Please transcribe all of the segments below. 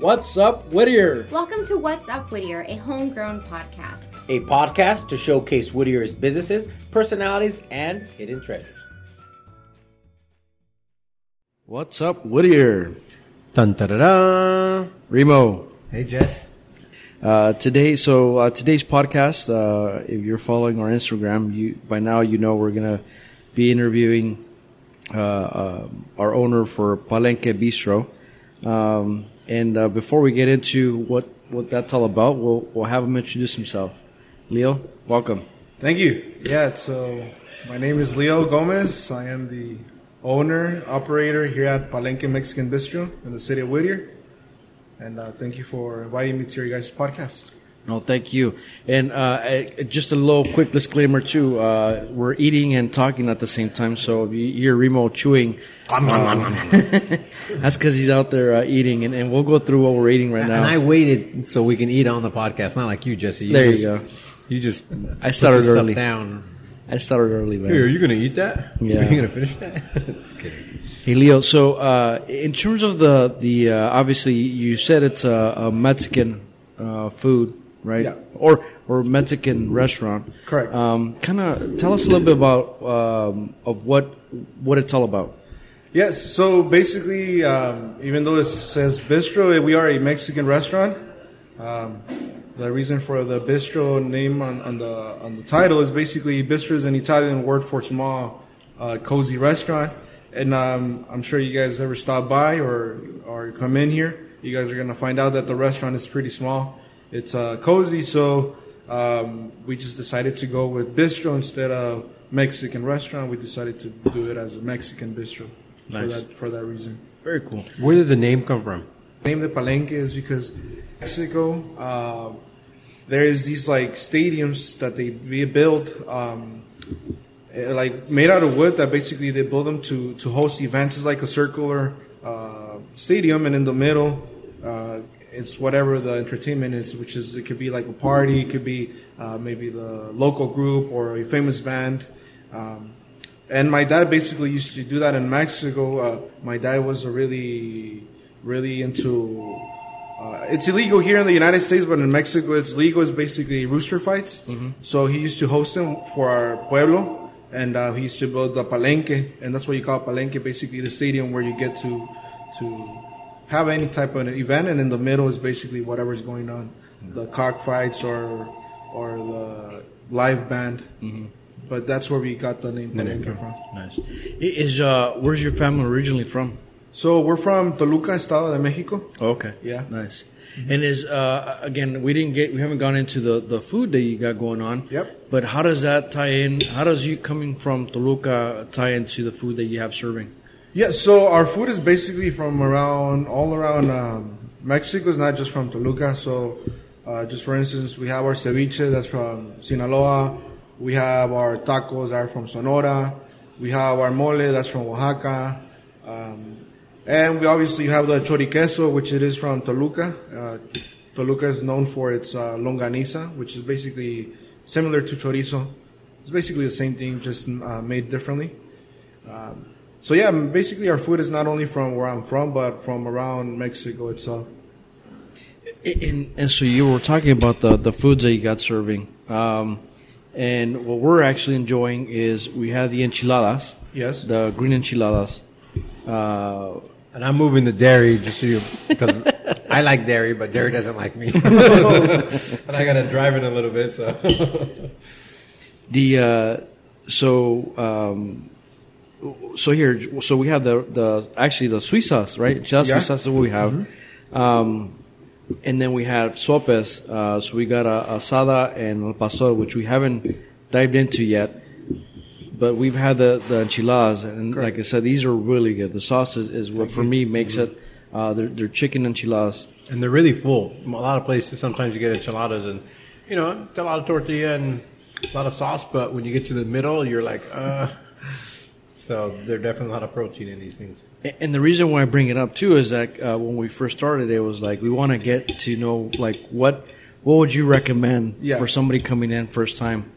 What's up, Whittier? Welcome to What's Up Whittier, a homegrown podcast. A podcast to showcase Whittier's businesses, personalities, and hidden treasures. What's up, Whittier? Dun da da da. Remo. Hey Jess. Uh, today, so uh, today's podcast, uh, if you're following our Instagram, you by now you know we're gonna be interviewing uh, uh, our owner for Palenque Bistro. Um, and uh, before we get into what what that's all about, we'll we'll have him introduce himself. Leo, welcome. Thank you. Yeah, so my name is Leo Gomez. I am the owner, operator here at Palenque Mexican Bistro in the city of Whittier. And uh, thank you for inviting me to your guys' podcast. No, thank you. And uh, just a little quick disclaimer too: uh, we're eating and talking at the same time. So if you hear Remo chewing, that's because he's out there uh, eating. And, and we'll go through what we're eating right now. And I waited so we can eat on the podcast, not like you, Jesse. There you just, go. You just I started put stuff early. down. I started early, man. Here, are you gonna eat that? Yeah. Are you gonna finish that? just kidding. Hey Leo, so uh, in terms of the the uh, obviously you said it's a, a Mexican uh, food, right? Yeah. Or or Mexican restaurant. Correct. Um, kind of tell us a little bit about um, of what what it's all about. Yes, so basically, um, even though it says bistro, we are a Mexican restaurant. Um, the reason for the bistro name on, on the on the title is basically bistro is an Italian word for small, uh, cozy restaurant. And um, I'm sure you guys ever stop by or or come in here, you guys are gonna find out that the restaurant is pretty small. It's uh, cozy, so um, we just decided to go with bistro instead of Mexican restaurant. We decided to do it as a Mexican bistro for that for that reason. Very cool. Where did the name come from? The Name the Palenque is because Mexico, uh, there is these like stadiums that they rebuild, um, eh, like made out of wood that basically they build them to, to host events. It's like a circular uh, stadium, and in the middle, uh, it's whatever the entertainment is, which is it could be like a party, it could be uh, maybe the local group or a famous band. Um, and my dad basically used to do that in Mexico. Uh, my dad was a really, really into. Uh, it's illegal here in the United States, but in Mexico it's legal. It's basically rooster fights. So he used to host them for our pueblo, and uh, he used to build the palenque, and that's what you call palenque, basically the stadium where you get to to have any type of event, and in the middle is basically whatever's going on, the cockfights or or the live band. But that's where we got the name Palenque from. Nice. Is uh, where's your family originally from? So we're from Toluca, Estado de Mexico. Okay. Yeah. Nice. And is uh, again, we didn't get, we haven't gone into the, the food that you got going on. Yep. But how does that tie in? How does you coming from Toluca tie into the food that you have serving? Yeah, so our food is basically from around all around um, Mexico. It's not just from Toluca. So, uh, just for instance, we have our ceviche that's from Sinaloa. We have our tacos that are from Sonora. We have our mole that's from Oaxaca. Um, and we obviously have the choriqueso, which it is from Toluca. Uh, Toluca is known for its uh, longaniza, which is basically similar to chorizo. It's basically the same thing, just uh, made differently. Um, so yeah, basically our food is not only from where I'm from, but from around Mexico itself. And, and so you were talking about the, the foods that you got serving. Um, and what we're actually enjoying is we have the enchiladas, Yes. the green enchiladas. Uh, And I'm moving the dairy just so you because I like dairy, but dairy doesn't like me. and I gotta drive it a little bit, so the uh, so um, so here so we have the the actually the sweet sauce right? Just Yeah. sweet sauce is what we have. Um, and then we have sopes. Uh, so we got a asada and el pastor which we haven't dived into yet but we've had the the enchiladas. And like I said these are really good. The sauce is, is what for me makes it uh, they're, they're chicken enchiladas. And they're really full. A lot of places sometimes you get enchiladas and you know it's a lot of tortilla and a lot of sauce, but when you get to the middle, you're like, uh. So they're definitely a lot of protein in these things. And the reason why I bring it up too is that uh, when we first started, it was like we want to get to know like what what would you recommend Yeah. for somebody coming in first time.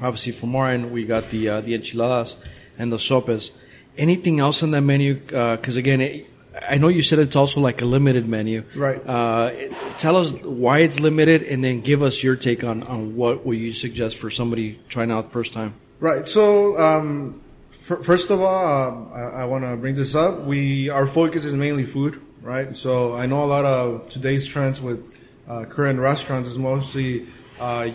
Obviously, from our end, we got the uh, the enchiladas and the sopes. Anything else on that menu? Because again, it, I know you said it's also like a limited menu. Right. Uh, tell us why it's limited, and then give us your take on, on what would you suggest for somebody trying out first time. Right. So, um, first of all, um, I, I want to bring this up. We our focus is mainly food, right? So I know a lot of today's trends with uh, Korean restaurants is mostly uh,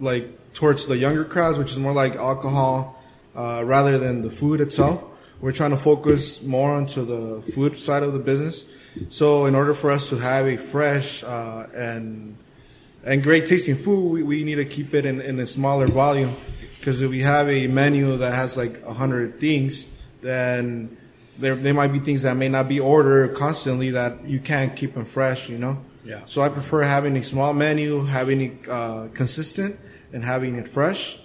like towards the younger crowds, which is more like alcohol uh, rather than the food itself. We're trying to focus more onto the food side of the business. So, in order for us to have a fresh uh, and and great tasting food, we, we need to keep it in, in a smaller volume. Because if we have a menu that has like a hundred things, then there there might be things that may not be ordered constantly that you can't keep them fresh. You know. Yeah. So I prefer having a small menu, having it uh, consistent, and having it fresh.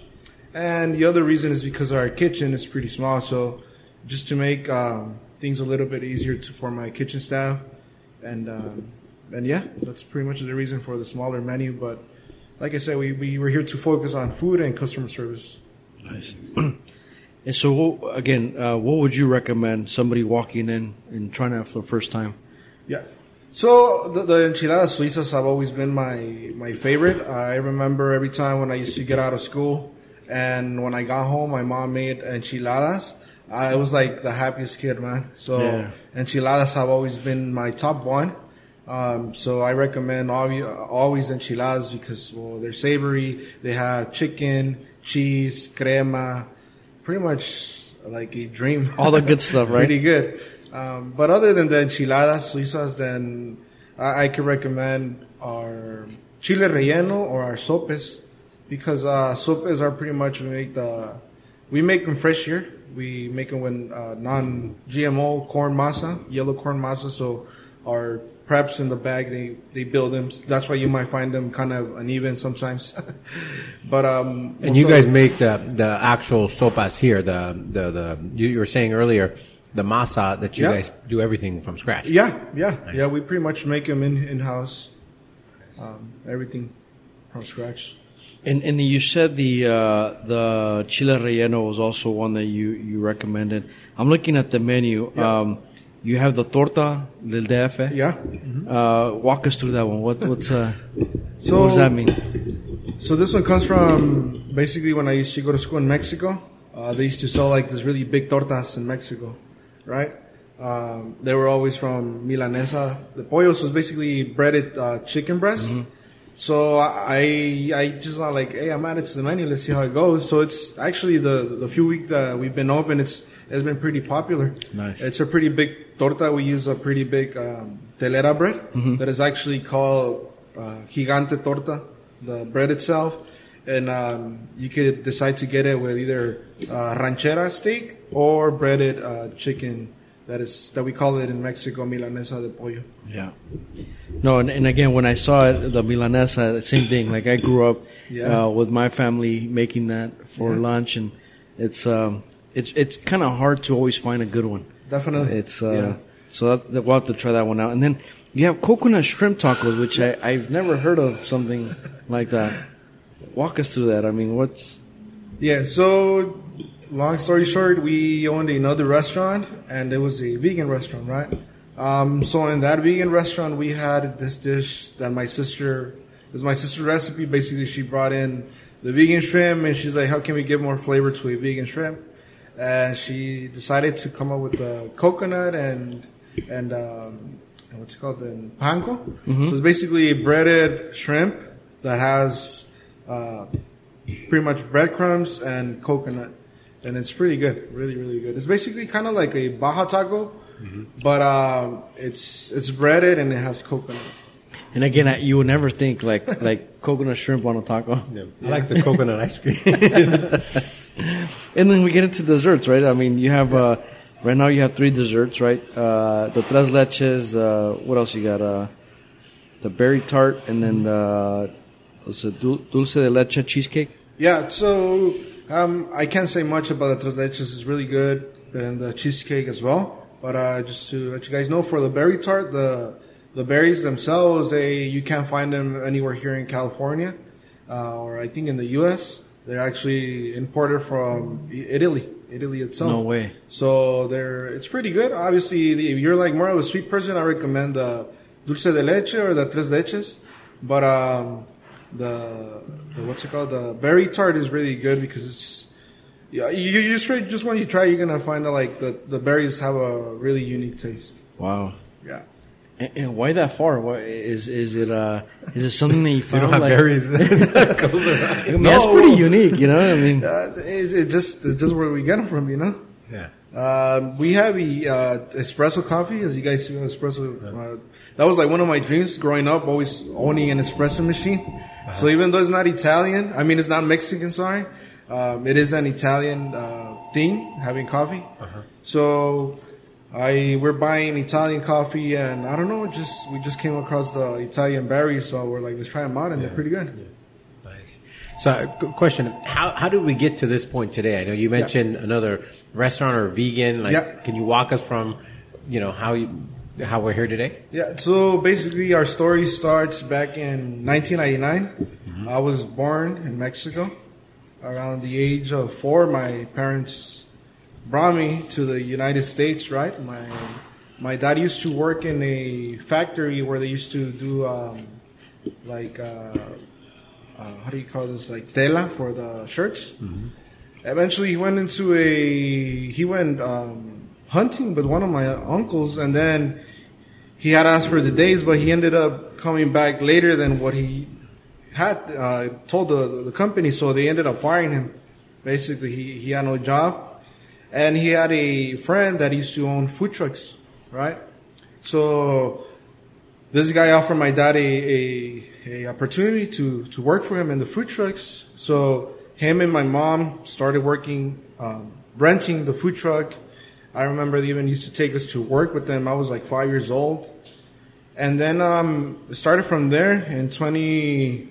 And the other reason is because our kitchen is pretty small, so just to make um, things a little bit easier to, for my kitchen staff, and um, and yeah, that's pretty much the reason for the smaller menu. But like I said, we, we were here to focus on food and customer service. Nice. and so, again, uh, what would you recommend somebody walking in and trying out for the first time? Yeah. So the, the enchiladas suizas have always been my my favorite. I remember every time when I used to get out of school and when I got home, my mom made enchiladas. I was like the happiest kid, man. So Yeah. enchiladas have always been my top one. Um, so I recommend always, enchiladas because well, they're savory. They have chicken, cheese, crema, pretty much like a dream. All the good stuff, right? Pretty good. Um, but other than the enchiladas suizas, then I, I could recommend our chile relleno or our sopes because uh, sopes are pretty much we make the we make them fresh here. We make them with uh, non-GMO corn masa, yellow corn masa. So our preps in the bag they they build them. That's why you might find them kind of uneven sometimes. but um, And you guys the- make the the actual sopas here. The the the you, you were saying earlier the masa that you Yeah. guys do everything from scratch. Yeah, yeah, yeah. We pretty much make them in in house. Um, everything from scratch. And and you said the uh, the chile relleno was also one that you, you recommended. I'm looking at the menu. Um, you have the torta del DF. Yeah. Uh, walk us through that one. What what's uh, So what does that mean? So this one comes from basically when I used to go to school in Mexico. Uh, they used to sell like this really big tortas in Mexico, right? Um, they were always from Milanesa. The pollos was basically breaded uh, chicken breast. So I I just not like, hey, I'm added to the menu. Let's see how it goes. So it's actually the the few weeks that we've been open, it's it's been pretty popular. Nice. It's a pretty big torta. We use a pretty big um, telera bread that is actually called uh, gigante torta, the bread itself. And um, you could decide to get it with either uh, ranchera steak or breaded uh, chicken. That is that we call it in Mexico milanesa de pollo. Yeah. No, and, and again, when I saw it, the milanesa, the same thing. Like I grew up Yeah. uh, with my family making that for Yeah. lunch, and it's um, it's it's kind of hard to always find a good one. Definitely. It's uh, Yeah. so that, that we'll have to try that one out. And then you have coconut shrimp tacos, which I, I've never heard of something like that. Walk us through that. I mean, what's Yeah, so long story short, we owned another restaurant and it was a vegan restaurant, right? Um, so in that vegan restaurant, we had this dish that my sister, is my sister's recipe. Basically, she brought in the vegan shrimp and she's like, how can we give more flavor to a vegan shrimp? And she decided to come up with the coconut and, and, um, and what's it called? The panko. So it's basically breaded shrimp that has, uh, pretty much breadcrumbs and coconut, and it's pretty good, really, really good. It's basically kind of like a Baja taco, but um, it's it's breaded and it has coconut. and again, I, you would never think like like coconut shrimp on a taco. I like the coconut ice cream. And then we get into desserts, right? I mean, you have uh, right now you have three desserts, right? Uh, the tres leches. Uh, what else you got? Uh, the berry tart, and then the it, dulce de leche cheesecake. Yeah, so um, I can't say much about the tres leches. It's really good, and the cheesecake as well. But uh, just to let you guys know, for the berry tart, the the berries themselves, they you can't find them anywhere here in California, uh, or I think in the U.S. They're actually imported from Italy. Italy itself. No way. So they're it's pretty good. Obviously, the- if you're like more of a sweet person, I recommend the dulce de leche or the tres leches. But um, the, the what's it called? The berry tart is really good because it's yeah. You, you just just when you try, you're gonna find that like the the berries have a really unique taste. Wow. Yeah. And, and why that far? Why, is is it uh is it something that you You found? don't have like, berries. I mean, that's pretty unique, you know. I mean, Uh, it, it just it's just where we get them from, you know. yeah. Um, we have a, uh, espresso coffee, as you guys see, espresso. Uh, that was like one of my dreams growing up, always owning an espresso machine. So even though it's not Italian, I mean it's not Mexican, sorry, um, it is an Italian uh, thing having coffee. So I we're buying Italian coffee, and I don't know, just we just came across the Italian berries, so we're like, let's try them out, and they're pretty good. Nice. So, uh, question: How how did we get to this point today? I know you mentioned another restaurant or vegan. Like, Yeah. can you walk us from, you know, how you how we're here today? Yeah, so basically our story starts back in 1999. I was born in Mexico. Around the age of four, my parents brought me to the United States, right? My my dad used to work in a factory where they used to do um, like uh, uh, how do you call this? Like tela for the shirts. Eventually, he went into a he went um, hunting with one of my uncles, and then he had asked for the days, but he ended up coming back later than what he had uh, told the the company. So they ended up firing him. Basically, he he had no job, and he had a friend that used to own food trucks, right? So this guy offered my dad a, a, a opportunity to, to work for him in the food trucks. So him and my mom started working, um, renting the food truck. I remember they even used to take us to work with them. I was like five years old. And then um, started from there in 20,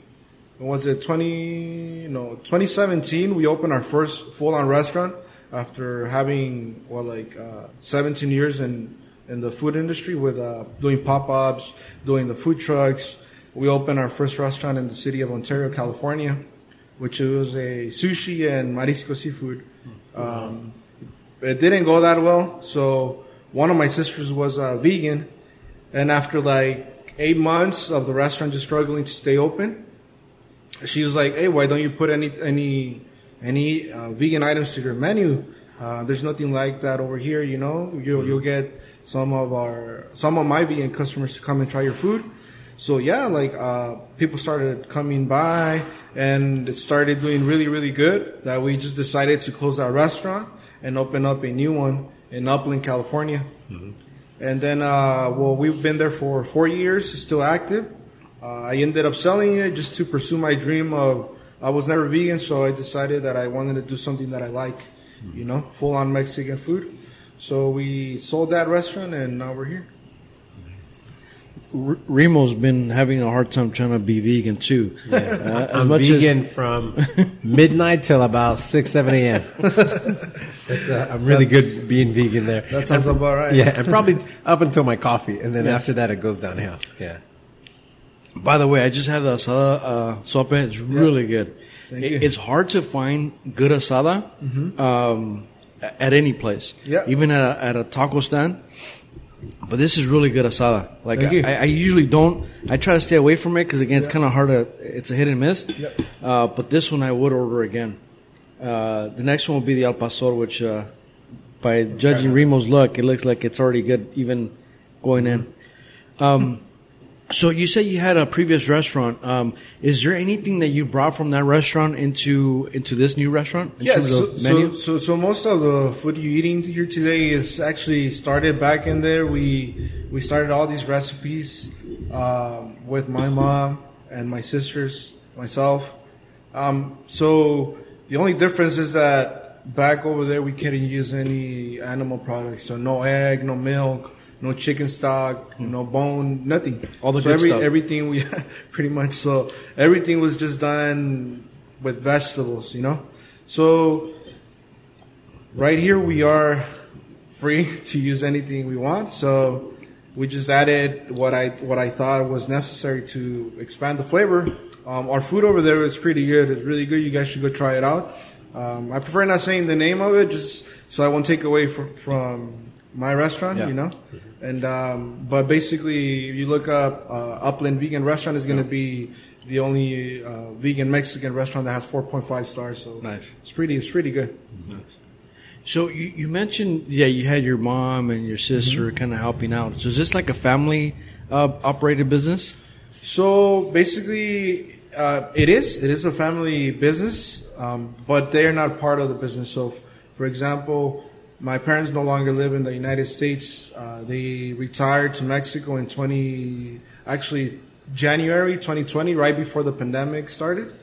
was it 20, no, 2017, we opened our first full-on restaurant after having, well, like uh, 17 years in, in the food industry with uh, doing pop-ups, doing the food trucks. We opened our first restaurant in the city of Ontario, California, which was a sushi and marisco seafood. Um, it didn't go that well, so one of my sisters was uh, vegan, and after like eight months of the restaurant just struggling to stay open, she was like, "Hey, why don't you put any any any uh, vegan items to your menu? Uh, there's nothing like that over here. You know, you'll you'll get some of our some of my vegan customers to come and try your food." So yeah, like uh, people started coming by, and it started doing really really good. That we just decided to close our restaurant and open up a new one in Upland, California. And then, uh, well, we've been there for four years, still active. Uh, I ended up selling it just to pursue my dream of, I was never vegan, so I decided that I wanted to do something that I like, you know, full on Mexican food. So we sold that restaurant and now we're here. R- Remo's been having a hard time trying to be vegan too. Uh, as I'm much vegan from midnight till about six, seven a.m. Uh, I'm really good being vegan there. That sounds about right. Yeah, and probably up until my coffee, and then after that it goes downhill. Yeah. By the way, I just had the asada uh, sope. It's really good. Thank It- you. it's hard to find good asada um, at any place, Yeah. even at a, at a taco stand. But this is really good asada. Like. I, I usually don't. I try to stay away from it because again, it's Yeah. kind of hard to. It's a hit and miss. Yep. Uh, but this one I would order again. Uh, the next one will be the Al Pastor, which uh, by judging Remo's look, it looks like it's already good, even going in. Um, so you said you had a previous restaurant. Um, is there anything that you brought from that restaurant into into this new restaurant? In Yeah, terms so, of menu? so, so, so most of the food you're eating here today is actually started back in there. We we started all these recipes um, with my mom and my sisters, myself. Um, so the only difference is that back over there we couldn't use any animal products. So no egg, no milk, no chicken stock, no bone, nothing. All the so good every, stuff. everything we pretty much so everything was just done with vegetables, you know. So right here we are free to use anything we want. So we just added what I what I thought was necessary to expand the flavor. Um, our food over there is pretty good. It's really good. You guys should go try it out. Um, I prefer not saying the name of it, just so I won't take away from, from my restaurant, Yeah. you know. And um, but basically, you look up uh, Upland Vegan Restaurant, is going to be the only uh, vegan Mexican restaurant that has 4.5 stars. So Nice. it's pretty, it's pretty good. Nice. So you, you mentioned, yeah, you had your mom and your sister Mm-hmm. kind of helping out. So is this like a family uh, operated business? So basically, uh, it is. It is a family business, um, but they are not part of the business. So, for example, my parents no longer live in the United States. Uh, they retired to Mexico in 20, actually January 2020, right before the pandemic started.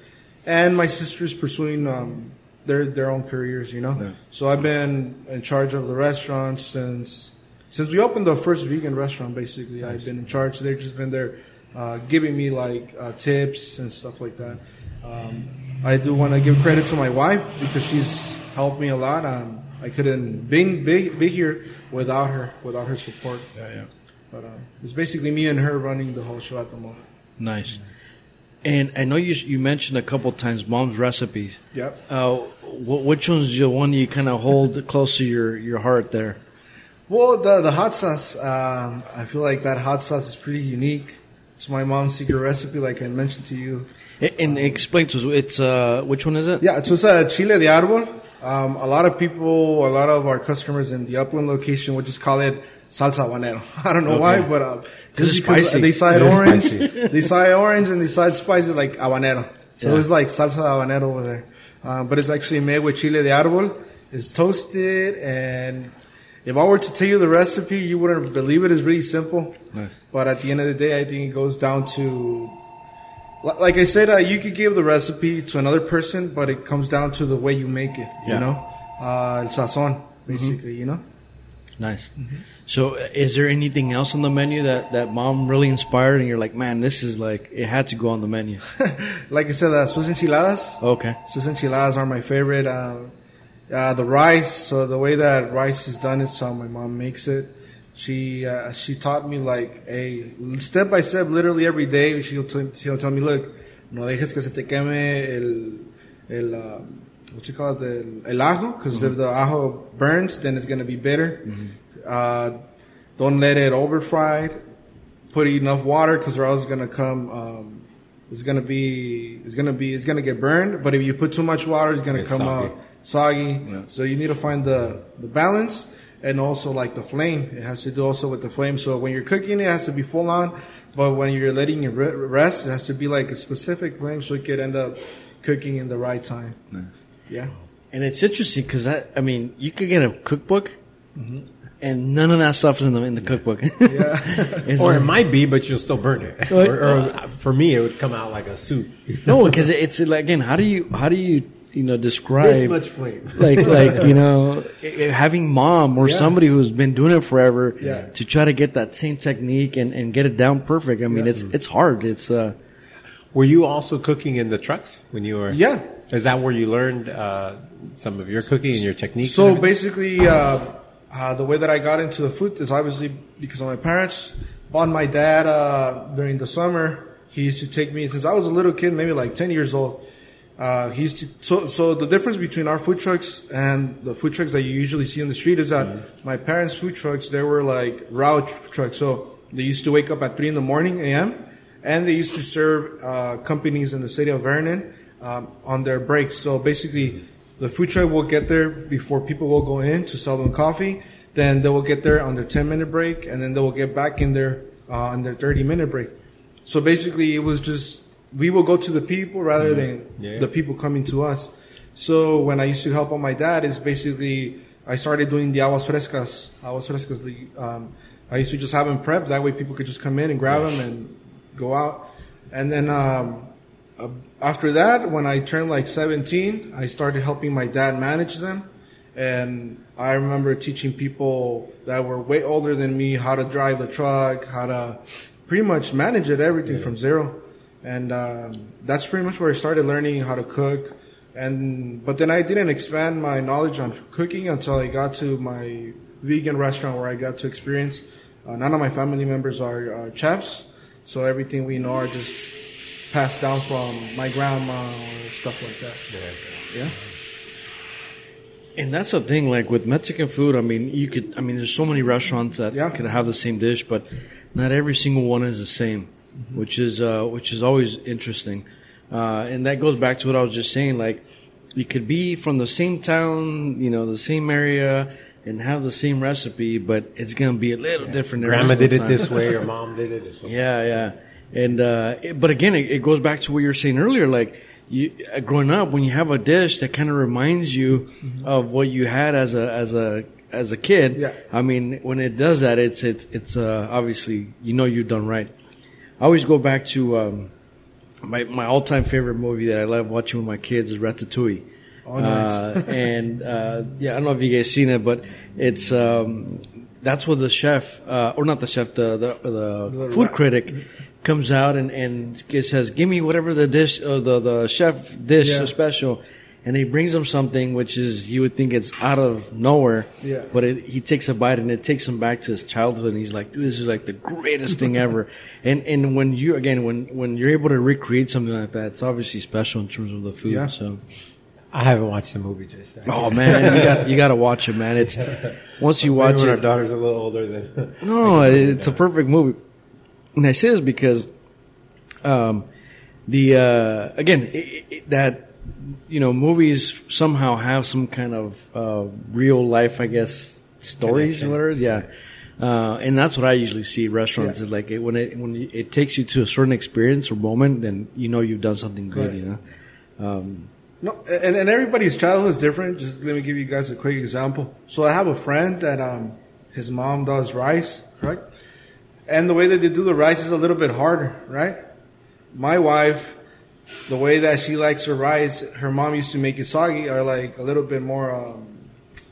And my sister's pursuing um, their their own careers, you know. Yeah. So I've been in charge of the restaurant since since we opened the first vegan restaurant. Basically, I've been in charge. They've just been there, uh, giving me like uh, tips and stuff like that. Um, I do want to give credit to my wife because she's helped me a lot. Um, I couldn't be, be be here without her, without her support. Yeah, yeah. But um, it's basically me and her running the whole show at the moment. Nice. And I know you you mentioned a couple times mom's recipes. Yep. Uh, wh- which one's the one you kind of hold close to your, your heart there? Well, the the hot sauce, um, I feel like that hot sauce is pretty unique. It's my mom's secret recipe, like I mentioned to you. A- And explain to us, it's uh, which one is it? Yeah, it's a chile de árbol. Um, a lot of people, a lot of our customers in the Upland location would just call it salsa habanero. I don't know why, but uh, just because spicy. they saw it It orange, they saw it orange, and they saw it spicy like habanero. So Yeah. it's like salsa habanero over there. Um, but it's actually made with chile de árbol. It's toasted, and if I were to tell you the recipe, you wouldn't believe it. It's really simple. Nice. But at the end of the day, I think it goes down to, like I said, uh, you could give the recipe to another person, but it comes down to the way you make it. Yeah. You know, uh, el sazon, basically. You know. Nice. So, uh, is there anything else on the menu that, that mom really inspired, and you're like, man, this is like it had to go on the menu? like I said, uh, Swiss enchiladas. Okay. Swiss enchiladas are my favorite. Um, uh, the rice, so the way that rice is done is how my mom makes it. She uh, she taught me like a step by step, literally every day. She'll tell, she'll tell me, look, no dejes que se te queme el el uh, what you call it, the, el ajo, because if the ajo burns, then it's gonna be bitter. Uh, don't let it over fried. Put enough water, because or else it's gonna come. Um, it's gonna be it's gonna be it's gonna get burned. But if you put too much water, it's gonna It's come soggy. out soggy. So you need to find the the balance and also like the flame. It has to do also with the flame. So when you're cooking, it has to be full on. But when you're letting it rest, it has to be like a specific flame so it could end up cooking in the right time. Nice. Yeah. And it's interesting because I, I mean, you could get a cookbook, mm-hmm. and none of that stuff is in the in the cookbook. Yeah. Or it might be, but you'll still burn it. What? Or, or for me, it would come out like a soup. no, because it's like, again, how do you how do you you know describe This much flame. like like you know having mom or Yeah. somebody who's been doing it forever Yeah. to try to get that same technique and, and get it down perfect. I mean, Yeah. it's it's hard. It's uh Were you also cooking in the trucks when you were? Yeah. Is that where you learned uh, some of your cooking and your techniques? So basically, uh, uh, the way that I got into the food is obviously because of my parents. Bought my dad uh, during the summer. He used to take me since I was a little kid, maybe like ten years old. Uh, he used to. So, so the difference between our food trucks and the food trucks that you usually see on the street is that my parents' food trucks they were like route trucks. So they used to wake up at three in the morning a.m. and they used to serve uh, companies in the city of Vernon um, on their breaks. So basically, the food truck will get there before people will go in to sell them coffee. Then they will get there on their 10 minute break, and then they will get back in there uh, on their 30 minute break. So basically, it was just we will go to the people rather than Yeah. the people coming to us. So when I used to help out my dad, is basically I started doing the aguas frescas. Aguas frescas. The, um, I used to just have them prepped. That way, people could just come in and grab them and go out. And then um, uh, after that, when I turned like 17, I started helping my dad manage them. And I remember teaching people that were way older than me how to drive the truck, how to pretty much manage it, everything from zero. And um, that's pretty much where I started learning how to cook. And but then I didn't expand my knowledge on cooking until I got to my vegan restaurant where I got to experience. Uh, none of my family members are uh, chefs, so everything we know are just passed down from my grandma or stuff like that. Yeah. yeah. And that's the thing, like with Mexican food, I mean, you could, I mean, there's so many restaurants that Yeah. could have the same dish, but not every single one is the same, which is, uh, which is always interesting. Uh, and that goes back to what I was just saying, like, you could be from the same town, you know, the same area, and have the same recipe, but it's gonna be a little different. Grandma did it time. this way, or mom did it this way. Yeah, yeah. And uh, it- but again, it, it goes back to what you were saying earlier. Like you, uh, growing up, when you have a dish that kind of reminds you of what you had as a as a as a kid. Yeah. I mean, when it does that, it's it's it's uh, obviously you know you've done right. I always go back to um, my my all time favorite movie that I love watching with my kids is Ratatouille. Oh, nice. Uh, and uh, yeah, I don't know if you guys seen it, but it's um, that's where the chef, uh, or not the chef, the the, the, The food critic comes out and and says, "Give me whatever the dish, or the the chef dish Yeah. special." And he brings him something which is you would think it's out of nowhere, Yeah. but it, he takes a bite and it takes him back to his childhood. And he's like, "Dude, this is like the greatest thing ever." And and when you again when when you're able to recreate something like that, it's obviously special in terms of the food. Yeah. So. I haven't watched the movie just. Yet. Oh man, you got you got to watch it, man. It's once you watch when our daughter's a little older than. No, it's a perfect movie. And I say this because, um, the uh, again i i that you know movies somehow have some kind of uh, real life, I guess, stories or whatever. Yeah. Uh, and that's what I usually see restaurants Yeah. is like it, when it when it takes you to a certain experience or moment, then you know you've done something good. Right. You know, No, and, and everybody's childhood is different. Just let me give you guys a quick example. So I have a friend that um, his mom does rice, correct? And the way that they do the rice is a little bit harder, right? My wife, the way that she likes her rice, her mom used to make it soggy, or like a little bit more, um,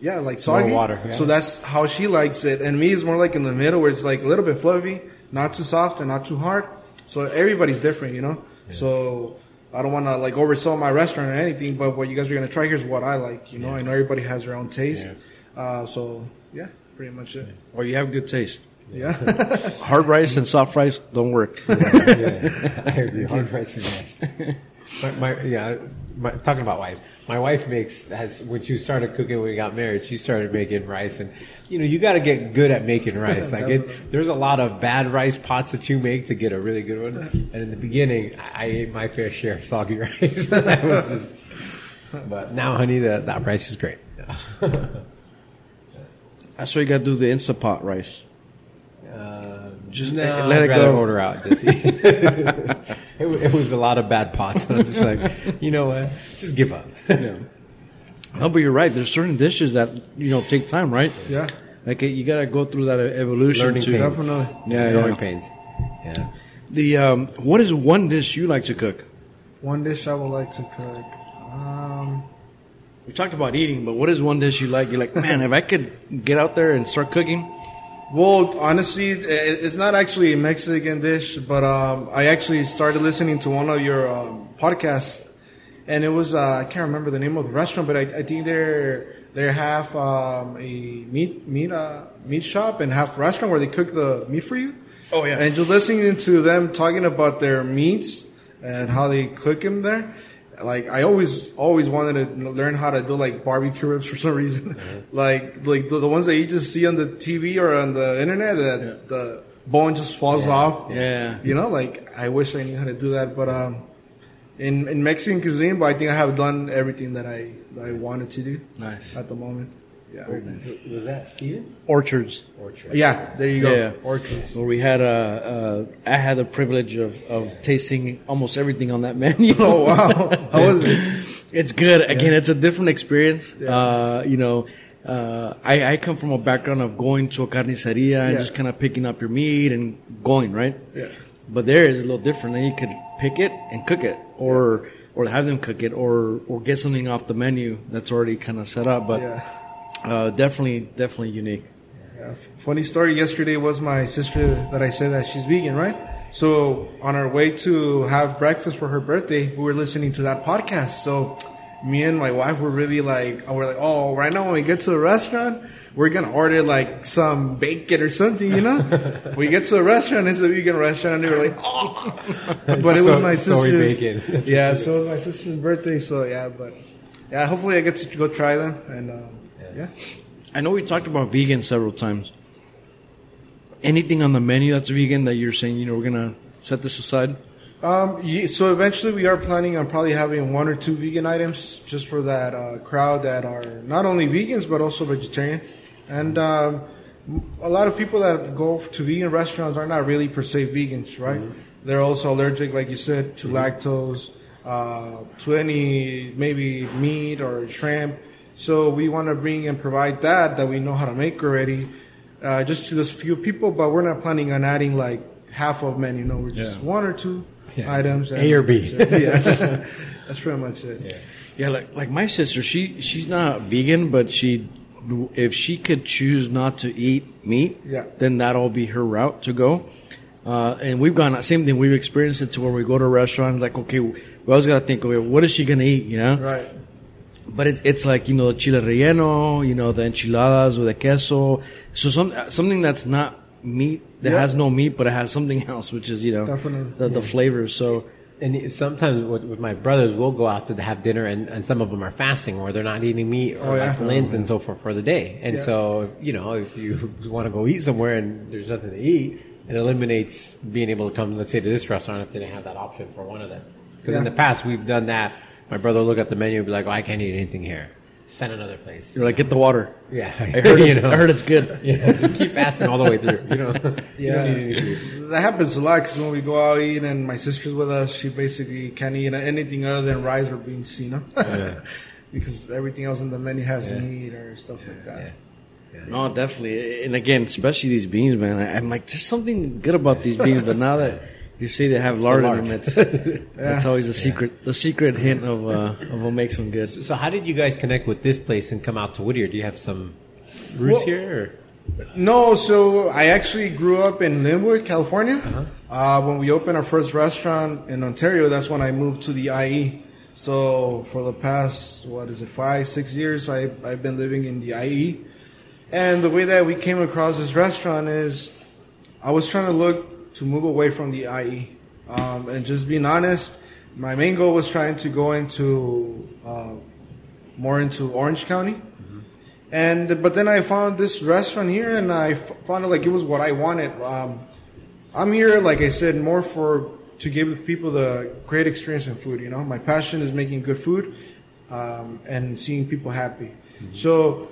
yeah, like soggy. water, yeah. So that's how she likes it. And me is more like in the middle, where it's like a little bit fluffy, not too soft and not too hard. So everybody's different, you know. So I don't want to like oversell my restaurant or anything, but what you guys are gonna try here's what I like. You know, I know everybody has their own taste. Uh, so yeah, pretty much it. or you have good taste. Yeah. Hard rice and soft rice don't work. yeah, I agree. Hard rice is best. My, my yeah, my, talking about wives. My wife makes has when she started cooking when we got married. She started making rice, and you know you got to get good at making rice. Like it, there's a lot of bad rice pots that you make to get a really good one. And in the beginning, I, I ate my fair share of soggy rice. Just, but now, honey, that that rice is great. That's why you got to do the Instapot rice. Just no, let let it it rather go. order out. Jesse. it, it was a lot of bad pots, and I'm just like, you know what? Just give up. No, but you're right. There's certain dishes that you know take time, right? yeah. Like uh, you got to go through that e- evolution Learning to pains. Definitely. Yeah, growing yeah. pains. Yeah. the. Um, what is one dish you like to cook? One dish I would like to cook. Um, We talked about eating, but what is one dish you like? You're like, man, if I could get out there and start cooking. Well, honestly, it's not actually a Mexican dish, but um, I actually started listening to one of your um, podcasts, and it was uh, I can't remember the name of the restaurant, but I, I think they're they're half um, a meat meat uh, meat shop and half restaurant where they cook the meat for you. Oh, yeah. and just listening to them talking about their meats and how they cook them there. Like I always, always wanted to learn how to do like barbecue ribs for some reason. like, like the, the ones that you just see on the TV or on the internet that the bone just falls off. Yeah. You know, like I wish I knew how to do that, but um, in in Mexican cuisine, but I think I have done everything that I that I wanted to do Nice. at the moment. Yeah. Was that Stevens? Orchards. Orchard. Yeah, there you go. Yeah. Orchards. Where we had uh, I had the privilege of, of tasting almost everything on that menu. Oh wow, how was it? It's good. Again, it's a different experience. Uh, you know, uh, I, I come from a background of going to a carniceria and just kind of picking up your meat and going, right? Yeah. But there is a little different. Then you could pick it and cook it, or or have them cook it, or or get something off the menu that's already kind of set up. But Yeah. Uh, definitely, definitely unique. Yeah. Funny story. Yesterday was my sister that I said that she's vegan, right? So on our way to have breakfast for her birthday, we were listening to that podcast. So me and my wife were really like, we're like, oh, right now when we get to the restaurant, we're gonna order like some bacon or something, you know? we get to the restaurant, it's a vegan restaurant, and they were like, oh, but it was So- my sister's. bacon. Yeah, so it was my sister's birthday. So yeah, but yeah, hopefully I get to go try them. And um, yeah. I know we talked about vegan several times. Anything on the menu that's vegan that you're saying, you know, we're gonna set this aside? Um, so eventually we are planning on probably having one or two vegan items just for that uh, crowd that are not only vegans but also vegetarian. And um, a lot of people that go to vegan restaurants are not really per se vegans, right? They're also allergic, like you said, to lactose, uh, to any maybe meat or shrimp. So we want to bring and provide that that we know how to make already, uh, just to those few people. But we're not planning on adding like half of menu. No, we're just Yeah. one or two Yeah. items. A or B. yeah, that's pretty much it. Yeah, like like my sister, she she's not vegan, but she if she could choose not to eat meat, Yeah. then that'll be her route to go. Uh, and we've gone same thing. We've experienced it to where we go to a restaurant, like okay, we always got to think, okay, what is she gonna eat? You know, Right. But it, it's like you know the chile relleno, you know the enchiladas with the queso. So some something that's not meat that Yeah. has no meat, but it has something else, which is you know Definitely. the, the flavors. So And sometimes with, with my brothers, we'll go out to have dinner, and, and some of them are fasting, or they're not eating meat or Oh, yeah. like Lent and so forth for the day. And Yeah. so, you know, if you want to go eat somewhere and there's nothing to eat, it eliminates being able to come, let's say, to this restaurant if they didn't have that option for one of them. Because in the past, we've done that. My brother will look at the menu and be like, "Oh, I can't eat anything here. Send another place." you're like, get the water. Yeah, I heard, You it's, know? I heard it's good. Yeah, just keep fasting all the way through. You know, Yeah, don't need any food. that happens a lot because when we go out eating and my sister's with us, she basically can't eat anything other than rice or beans, you know, because everything else in the menu has Yeah. meat or stuff like that. Yeah. No, definitely. And again, especially these beans, man. I, I'm like, there's something good about these beans, but now that you say they have lard in lard. them, it's that's always the secret, the secret hint of uh, of what makes them good. So, how did you guys connect with this place and come out to Whittier? Do you have some roots Well- here? Or? No, so I actually grew up in Lynwood, California. uh when we opened our first restaurant in Ontario, that's when I moved to the IE. So for the past, what is it, five, six years, I, I've been living in the IE. And the way that we came across this restaurant is I was trying to look to move away from the IE. Um, and just being honest, my main goal was trying to go into uh, more into Orange County. And but then I found this restaurant here, and I f- found it like it was what I wanted. Um, I'm here, like I said, more for to give the people the great experience in food. You know, my passion is making good food um, and seeing people happy. So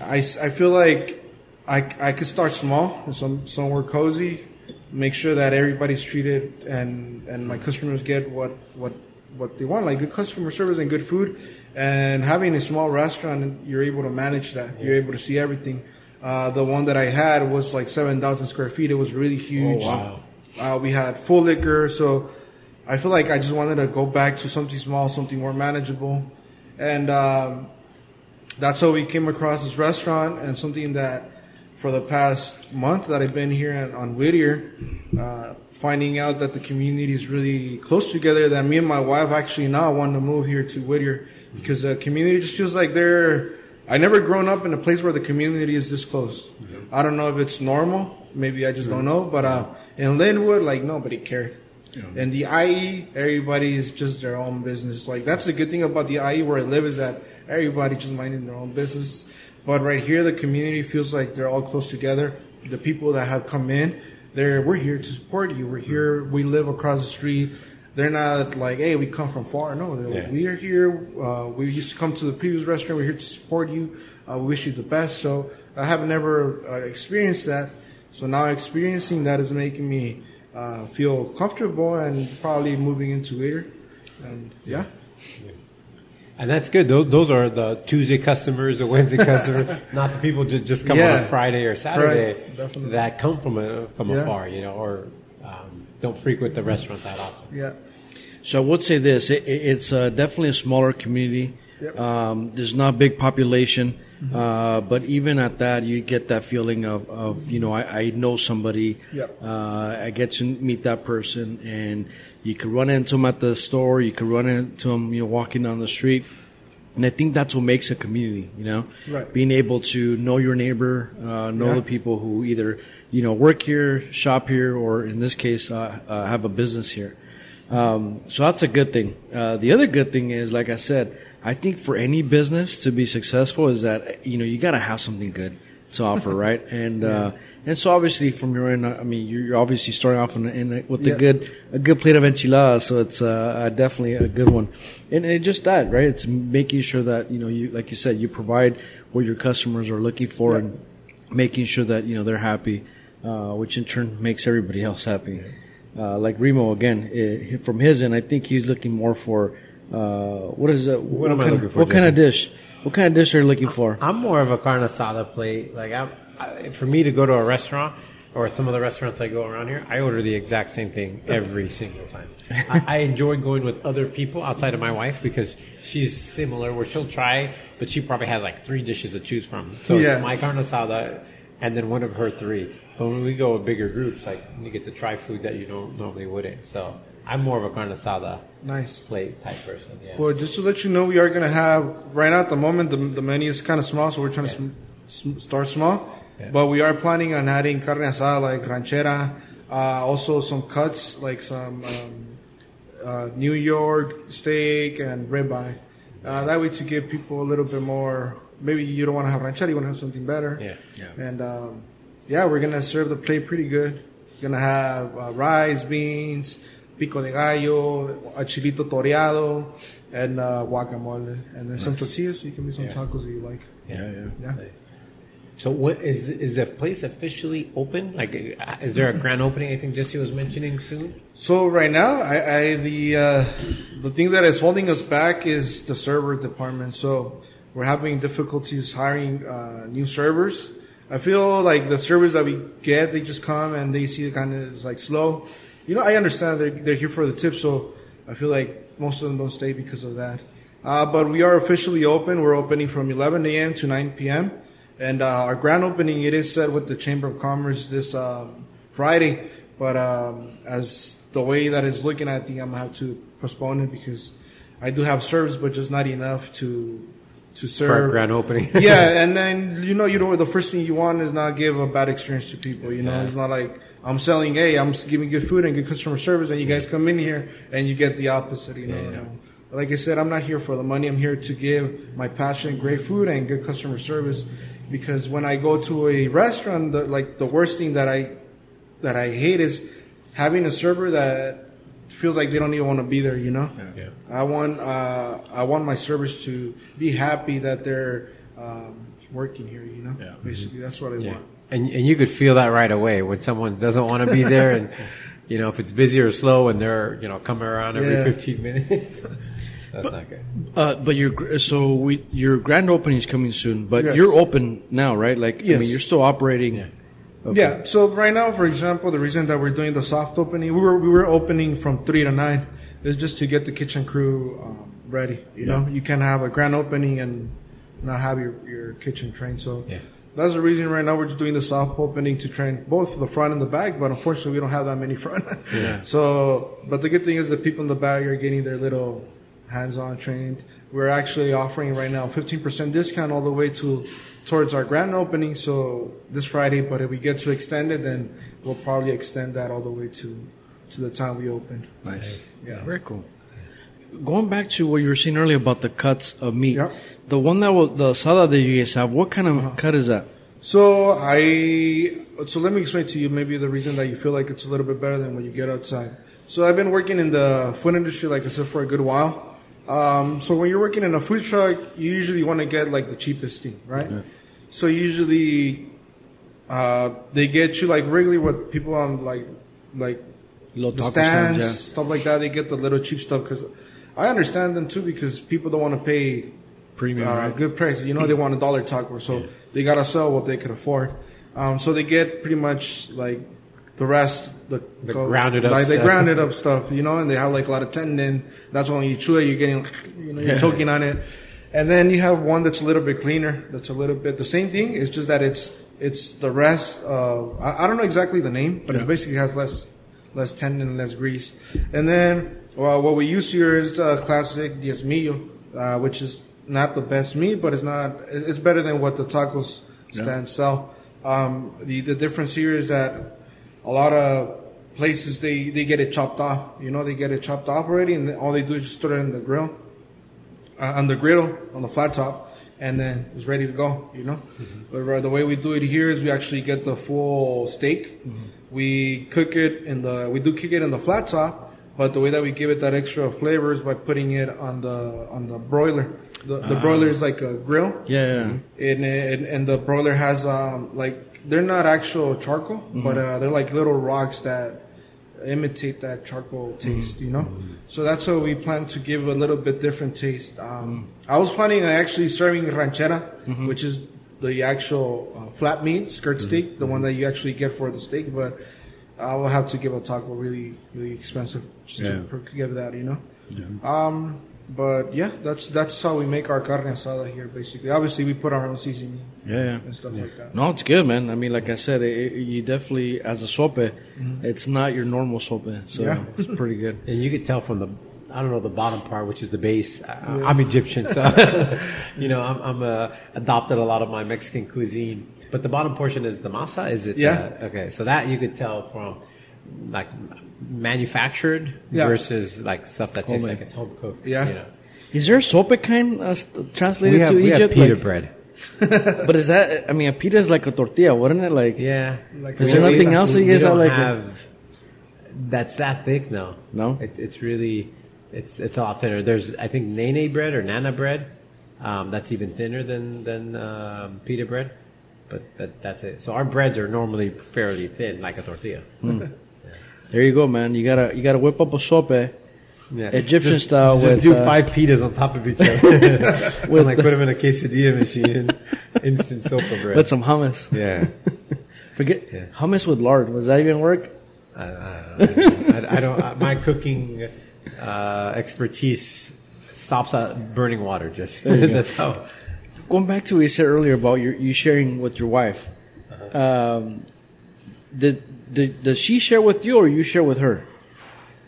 I, I feel like I, I could start small, some somewhere cozy, make sure that everybody's treated and and my customers get what what what they want, like good customer service and good food. And having a small restaurant, you're able to manage that. You're able to see everything. Uh, the one that I had was like seven thousand square feet. It was really huge. Oh, wow. Uh, we had full liquor, so I feel like I just wanted to go back to something small, something more manageable, and um, that's how we came across this restaurant and something that for the past month that I've been here on- on Whittier, uh, finding out that the community is really close together, that me and my wife actually now want to move here to Whittier because the community just feels like they're, I never grown up in a place where the community is this close. I don't know if it's normal. Maybe I just don't know. But, uh, in Lynwood, like nobody cared. And the IE, everybody is just their own business. Like that's the good thing about the IE where I live is that everybody just minding their own business. But right here, the community feels like they're all close together. The people that have come in, they're we're here to support you. We're here. We live across the street. They're not like, hey, we come from far. No, they're like, we are here. Uh, we used to come to the previous restaurant. We're here to support you. Uh, we wish you the best. So I have never uh, experienced that. So now experiencing that is making me uh, feel comfortable and probably moving into it. And yeah, And that's good. Those, those are the Tuesday customers, the Wednesday customers, not the people just just come on a Friday or Saturday Right. That come from a, from Yeah. afar, you know, or um, don't frequent the restaurant that often. yeah, So I would say this: it, it- it's uh, definitely a smaller community. Yep. Um, there's not big population, uh, but even at that, you get that feeling of, of you know, I, I know somebody. Yep. Uh, I get to meet that person, and you could run into them at the store. You could run into them, you know, walking down the street. And I think that's what makes a community, you know, Right. being able to know your neighbor, uh, know Yeah. the people who either, you know, work here, shop here, or in this case, uh, uh, have a business here. Um, so that's a good thing. Uh, the other good thing is, like I said, I think for any business to be successful is that you know you got to have something good to offer, right? And uh, and so obviously from your end, I mean, you're obviously starting off in, in a, with Yeah. a good a good plate of enchiladas, so it's uh, uh, definitely a good one. And, and just that, right? It's making sure that you know you like you said, you provide what your customers are looking for, Yeah. and making sure that you know they're happy, uh, which in turn makes everybody else happy. Uh, like Remo again, eh, from his end, I think he's looking more for uh, what is it? What, am I looking of, for, What kind of dish? What kind of dish are you looking for? I'm more of a carne asada plate. Like, I'm, I, for me to go to a restaurant or some of the restaurants I go around here, I order the exact same thing every single time. I, I enjoy going with other people outside of my wife because she's similar, where she'll try, but she probably has like three dishes to choose from. So Yeah. it's my carne asada and then one of her three. But when we go with bigger groups, like you get to try food that you don't normally wouldn't. So I'm more of a carne asada Nice. plate type person. Yeah. Well, just to let you know, we are going to have right now at the moment the, the menu is kind of small, so we're trying to sm- sm- start small. Yeah. But we are planning on adding carne asada like ranchera, uh, also some cuts like some um, uh, New York steak and ribeye. Uh, that way to give people a little bit more. Maybe you don't want to have ranchera, you want to have something better. Yeah. Yeah. And um, yeah, we're gonna serve the plate pretty good. It's gonna have uh, rice, beans, pico de gallo, a chilito toreado, and uh, guacamole, and then some tortillas. So you can make some Yeah. tacos if you like. Yeah, yeah. Yeah. So what is is the place officially open? Like, uh, is there a grand opening? I think Jesse was mentioning soon. So right now, I, I the uh, the thing that is holding us back is the server department. So we're having difficulties hiring uh, new servers. I feel like the servers that we get, they just come and they see it kind of is like slow. You know, I understand they're they're here for the tip, so I feel like most of them don't stay because of that. Uh, but we are officially open. We're opening from 11 a.m. to 9 p.m. And uh, our grand opening, it is set with the Chamber of Commerce this um, Friday. But um, as the way that it's looking, I think I'm gonna have to postpone it because I do have serves, but just not enough to to serve. For a grand opening. yeah, and then you know, you know, the first thing you want is not give a bad experience to people. You know, Yeah. it's not like I'm selling. Hey, I'm giving good food and good customer service, and you guys come in here and you get the opposite. You know. Yeah, yeah. Like I said, I'm not here for the money. I'm here to give my passion, great food, and good customer service. Because when I go to a restaurant, the, like the worst thing that I that I hate is having a server that feels like they don't even want to be there. You know. Yeah. I want uh, I want my servers to be happy that they're um, working here. You know. Yeah. Basically, that's what I Yeah. want. And and you could feel that right away when someone doesn't want to be there, and you know if it's busy or slow, and they're you know coming around every Yeah. 15 minutes. That's not good. Uh, but your gr- so we your grand opening is coming soon, but Yes. you're open now, right? Like I mean, you're still operating. Yeah. Okay. Yeah. So right now, for example, the reason that we're doing the soft opening, we were we were opening from three to nine, is just to get the kitchen crew um, ready. You know, you can have a grand opening and not have your, your kitchen trained. So Yeah. That's the reason right now we're just doing the soft opening to train both the front and the back. But unfortunately, we don't have that many front. Yeah. So, but the good thing is the people in the back are getting their little hands-on trained. We're actually offering right now 15% discount all the way to towards our grand opening. So this Friday, but if we get to extend it, then we'll probably extend that all the way to to the time we open. Nice. Yeah. Very cool. Going back to what you were saying earlier about the cuts of meat, Yeah. the one that was the asada that you guys have, what kind of cut is that? So I so let me explain to you maybe the reason that you feel like it's a little bit better than when you get outside. So I've been working in the food industry, like I said, for a good while. Um, so when you're working in a food truck, you usually want to get like the cheapest thing, right? So usually uh, they get you like regularly what people on like like Little the taco stands, stands, stuff like that. They get the little cheap stuff because I understand them too because people don't want to pay Premium, uh, right? good price. You know, they want a dollar taco, so they gotta sell what they could afford. Um, so they get pretty much like the rest, the, The grounded up like the stuff. grounded up stuff, you know, and they have like a lot of tendon. That's when you chew it, you're getting, you know, you're Yeah. choking on it. And then you have one that's a little bit cleaner. That's a little bit the same thing. It's just that it's it's the rest. Of, I, I don't know exactly the name, but it basically has less less tendon and less grease. And then well, what we use here is uh, classic diezmillo, uh, which is not the best meat, but it's not. It's better than what the tacos stand sell. Um, the the difference here is that a lot of places they they get it chopped off. You know, they get it chopped off already, and all they do is just throw it in the grill. uh, on the griddle on the flat top, and then it's ready to go. You know, but uh, the way we do it here is we actually get the full steak. We cook it in the we do cook it in the flat top, but the way that we give it that extra flavor is by putting it on the on the broiler. The, the broiler is like a grill Yeah, yeah. and, and and the broiler has um like they're not actual charcoal, but uh, they're like little rocks that imitate that charcoal taste, you know. So that's how we plan to give a little bit different taste. Um, I was planning on actually serving ranchera, which is the actual uh, flat meat skirt steak, the one that you actually get for the steak, but. I will have to give a taco really, really expensive just Yeah. to give that, you know. Um, but yeah, that's that's how we make our carne asada here. Basically, obviously we put our own seasoning Yeah, yeah. and stuff like that. No, it's good, man. I mean, like I said, it, it- you definitely, as a sope, it's not your normal sope. So Yeah. it's pretty good. And you could tell from the, I don't know, the bottom part, which is the base. I, I'm Egyptian, so you know, I'm, I'm uh, adopted a lot of my Mexican cuisine. But the bottom portion is the masa. Is it? Yeah. okay, so that you could tell from like manufactured Yeah. versus like stuff that tastes like it's home cooked. Yeah. You know. Is there a sope kind uh, translated We have, to we have Egypt? pita Like- bread. But is that, I mean, a pita is like a tortilla, wouldn't it? Like, Yeah. Like Is there little- nothing else that you guys have don't like? have that's that thick. No, No? It, it's really it's it's a lot thinner. There's I think nene bread or nana bread. Um, that's even thinner than than um, pita bread, but but that's it. So our breads are normally fairly thin, like a tortilla. there you go, man. You gotta, you gotta whip up a sope. Yeah. Egyptian Just- style Just with, do uh, five pitas on top of each other. with like put them in a quesadilla machine, instant sopa bread. With some hummus. yeah. Forget Yeah. hummus with lard. Does that even work? I, I, don't. I, I don't. My cooking uh, expertise stops at burning water. Just that's how. Going back to what you said earlier about your, you sharing with your wife. Um, did, did, does she share with you or you share with her?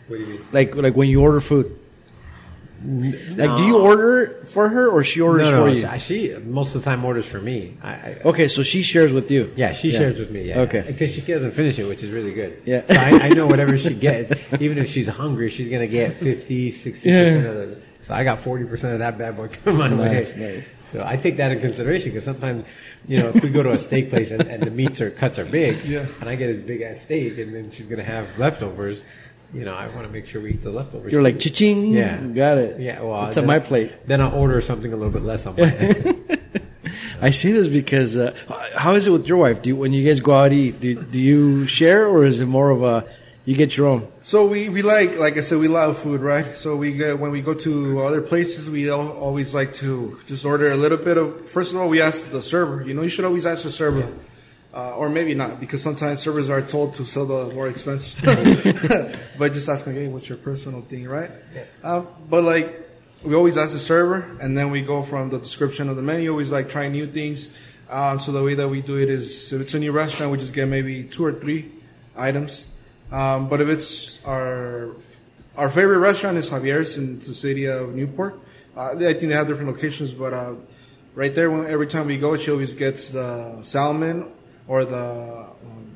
What do you mean? Like, like when you order food? Like, do you order for her or she orders no, for no. you? She, she most of the time orders for me. I, I, Okay, so she shares with you. yeah, she Yeah. shares with me. Yeah, Okay. because she doesn't finish it, which is really good. Yeah. so I, I know whatever she gets, even if she's hungry, she's gonna get 50, 60 percent Yeah. of it. So I got forty percent of that bad boy coming my Nice, way. nice. So I take that in consideration because sometimes, you know, if we go to a steak place and, and the meats or cuts are big, Yeah. and I get this big ass steak, and then she's gonna have leftovers. You know, I want to make sure we eat the leftovers. You're like, too. cha-ching. Yeah. Got it. Yeah, well, It's on my plate. Then I'll order something a little bit less on my end. I say this because, uh, how is it with your wife? Do you, when you guys go out to eat, do, do you share or is it more of a, you get your own? So we, we like like I said we love food right. So we get, when we go to other places we al- always like to just order a little bit of. First of all, we ask the server. You know, you should always ask the server, uh, or maybe not because sometimes servers are told to sell the more expensive stuff. but just ask hey, what's your personal thing, right? Um, but like we always ask the server, and then we go from the description of the menu. Always like trying new things. Um, so the way that we do it is, if it's a new restaurant, we just get maybe two or three items. Um, but if it's our our favorite restaurant is Javier's in the city of Newport. Uh, I think they have different locations, but uh, right there, when, every time we go, she always gets the salmon or the um,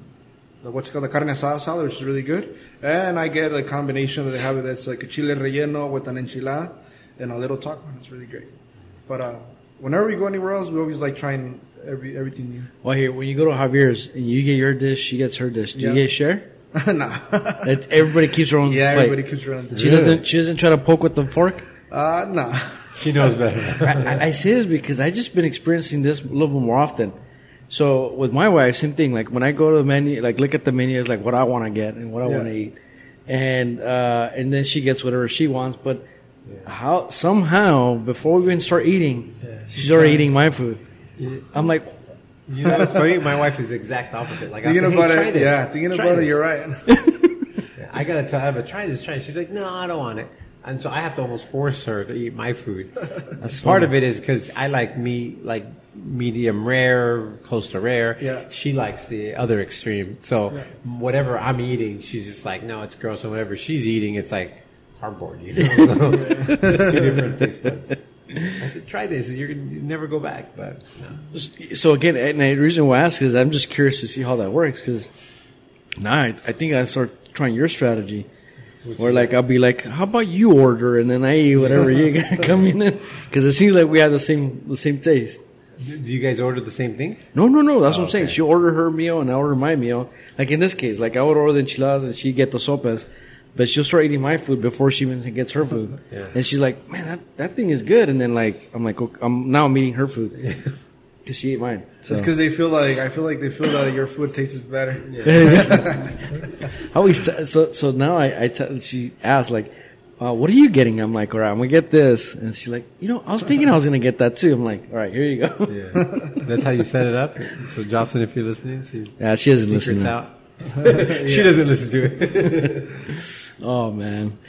the what's it called the carne asada salad, which is really good. And I get a combination that they have that's like a chile relleno with an enchilada and a little taco. and It's really great. But uh, whenever we go anywhere else, we always like trying every everything new. Well, here, when you go to Javier's and you get your dish, she gets her dish. Do Yeah. you guys share? nah. That everybody keeps her own yeah, plate. everybody keeps around. She doesn't. She doesn't try to poke with the fork. Uh, no. she knows better. I, I- I say this because I just been experiencing this a little bit more often. So with my wife, same thing. Like when I go to the menu, like look at the menu, it's like what I want to get and what I Yeah. want to eat, and uh, and then she gets whatever she wants. But how somehow before we even start eating, she's already eating my food. I'm like, You know what's funny? My wife is the exact opposite. Like I Thinking say, hey, about try it, this. yeah. Thinking Try about it, you're right. Yeah, I gotta tell her, but try this, try. This. She's like, no, I don't want it, and so I have to almost force her to eat my food. That's Part of it is because I like meat, like medium rare, close to rare. Yeah. She likes the other extreme. So whatever I'm eating, she's just like, no, it's gross. And whatever she's eating, it's like cardboard. You know, so it's two different taste buds. I said, try this. You're gonna never go back. But no. so again, and the reason why I ask is I'm just curious to see how that works because now I, I think I start trying your strategy. Or like I'll be like, "How about you order?" and then I eat whatever you got coming in because it seems like we have the same the same taste. Do you guys order the same things? No, no, no. That's what I'm Oh, saying. okay. She order her meal and I order my meal. Like in this case, like I would order the enchiladas and she get the sopas, but she'll start eating my food before she even gets her food. Yeah. And she's like, "Man, that, that thing is good." And then like I'm like, okay, I'm now I'm eating her food because she ate mine. So. It's because they feel like I feel like they feel that your food tastes better. I always t- so so now I, I she asked like, uh, "What are you getting?" I'm like, "All right, I'm gonna get this," and she's like, "You know, I was thinking I was gonna get that too." I'm like, "All right, here you go." Yeah, that's how you set it up. So Jocelyn, if you're listening, she Yeah, she doesn't listen. secrets now. out. she doesn't listen to it. Oh man.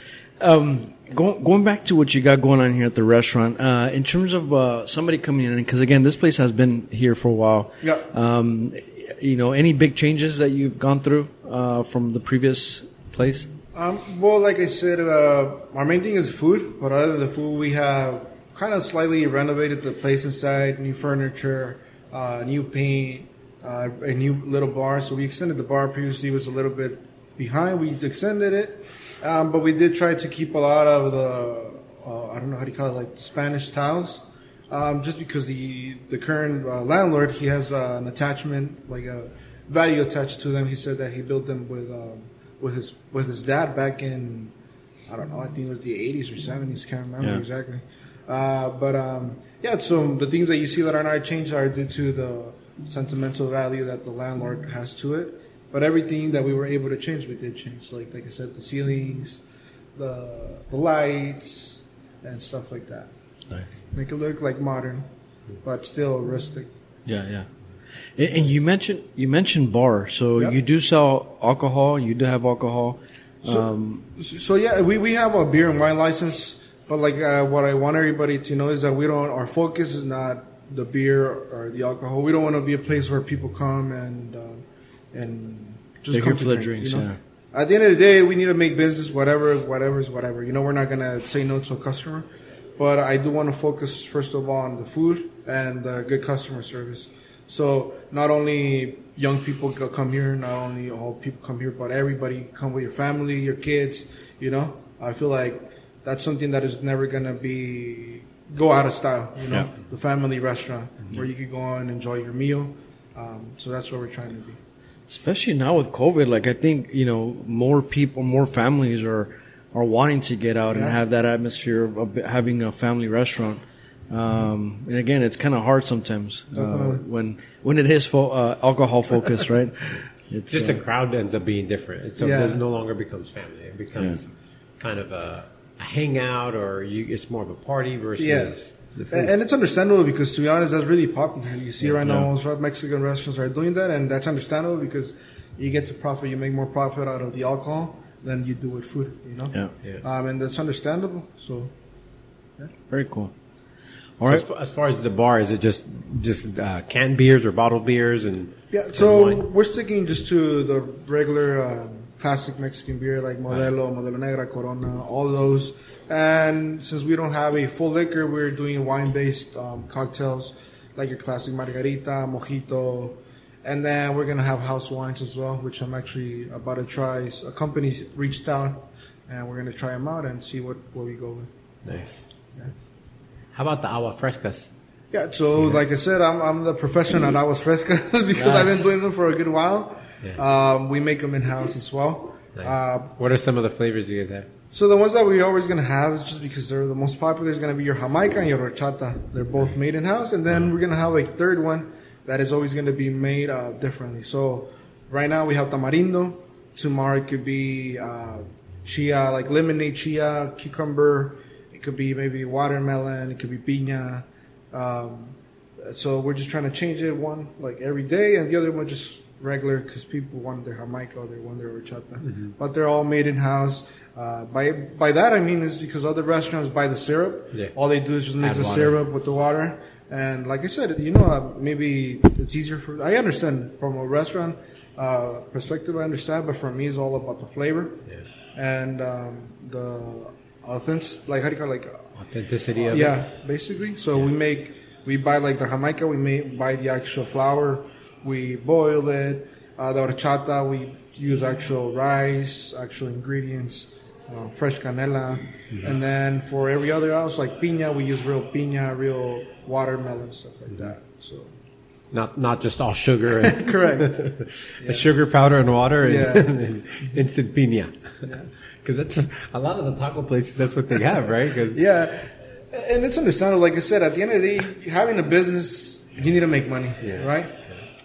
Um, go, going back to what you got going on here at the restaurant, uh, in terms of uh, somebody coming in, because again, this place has been here for a while. Yeah. Um, you know, any big changes that you've gone through uh, from the previous place? Um, well, like I said, uh, our main thing is food, but other than the food, we have kind of slightly renovated the place inside, new furniture, uh, new paint, uh, a new little bar. So we extended the bar. Previously, it was a little bit behind. We extended it, um, but we did try to keep a lot of the uh, I don't know how do you call it, like the Spanish tiles. Um, just because the the current uh, landlord he has uh, an attachment like a value attached to them. He said that he built them with um, with his with his dad back in I don't know I think it was the 80s or 70s. Can't remember Yeah. exactly. Uh, but um, yeah, so the things that you see that are not changed are due to the sentimental value that the landlord has to it. But everything that we were able to change, we did change. Like like I said, the ceilings, the the lights, and stuff like that. Nice. Make it look like modern, but still rustic. Yeah, yeah. And, and you mentioned you mentioned bar, so Yep. you do sell alcohol. You do have alcohol. Um, So, so yeah, we, we have a beer and wine license, but like uh, what I want everybody to know is that we don't. Our focus is not the beer or the alcohol. We don't want to be a place where people come and uh, and just They're come for the drink, drinks, You know? yeah. At the end of the day, we need to make business. Whatever, whatever is whatever. You know, we're not gonna say no to a customer, but I do want to focus first of all on the food and the good customer service. So not only young people come here, not only all people come here, but everybody come with your family, your kids. You know, I feel like that's something that is never gonna be go out of style. You know, Yeah. the family restaurant where you could go and enjoy your meal. Um, so that's what we're trying to be. especially now with COVID, like I think you know more people, more families are are wanting to get out and have that atmosphere of, of having a family restaurant. Um, and again, it's kind of hard sometimes uh, when when it is fo- uh, alcohol focused, right? It's Just uh, the crowd ends up being different. So Yeah. it no longer becomes family. It becomes kind of a, a hangout, or you, it's more of a party versus Yes. the food. And, and it's understandable because, to be honest, that's really popular. You see right now, most Mexican restaurants are doing that, and that's understandable because you get to profit, you make more profit out of the alcohol than you do with food, you know? yeah, Yeah. Um, and that's understandable. So, very cool. All So as, far, as far as the bar, is it just just uh, canned beers or bottled beers and yeah, and so wine? we're sticking just to the regular uh, classic Mexican beer like Modelo, Modelo Negra, Corona, all those. And since we don't have a full liquor, we're doing wine based um, cocktails like your classic margarita, mojito. And then we're going to have house wines as well, which I'm actually about to try. A company reached out and we're going to try them out and see what, what we go with. nice. Yeah. How about the agua frescas? Yeah, so like I said, I'm, I'm the professional at Aguas Frescas because I've been doing them for a good while. Yeah. Um, we make them in house as well. Nice. Uh, what are some of the flavors you get there? so the ones that we're always going to have, is just because they're the most popular, is going to be your Jamaica and your Horchata. They're both made in house, and then we're going to have a third one that is always going to be made uh, differently. So right now we have Tamarindo. Tomorrow it could be uh, chia, like lemonade chia, cucumber. It could be maybe watermelon. It could be piña. Um, so we're just trying to change it one like every day, and the other one just regular because people want their Jamaica or they want their horchata. But they're all made in house. Uh, by by that I mean is because other restaurants buy the syrup. Yeah. All they do is just mix Add the water. syrup with the water. And like I said, you know, uh, maybe it's easier for. I understand from a restaurant uh, perspective. I understand, but for me, it's all about the flavor Yeah. and um, the authentic. Like how do you call it? like Authenticity of yeah, it? basically. So we make, we buy like the jamaica, we make, buy the actual flour, we boil it. Uh, the horchata, we use actual rice, actual ingredients, uh, fresh canela, and then for every other else like piña, we use real piña, real watermelon stuff like that. So Not not just all sugar and correct. a sugar powder and water and, Yeah. and instant piña. Because that's a lot of the taco places. That's what they have, right? 'Cause- Yeah, and it's understandable. Like I said, at the end of the day, having a business, you need to make money, Yeah. right?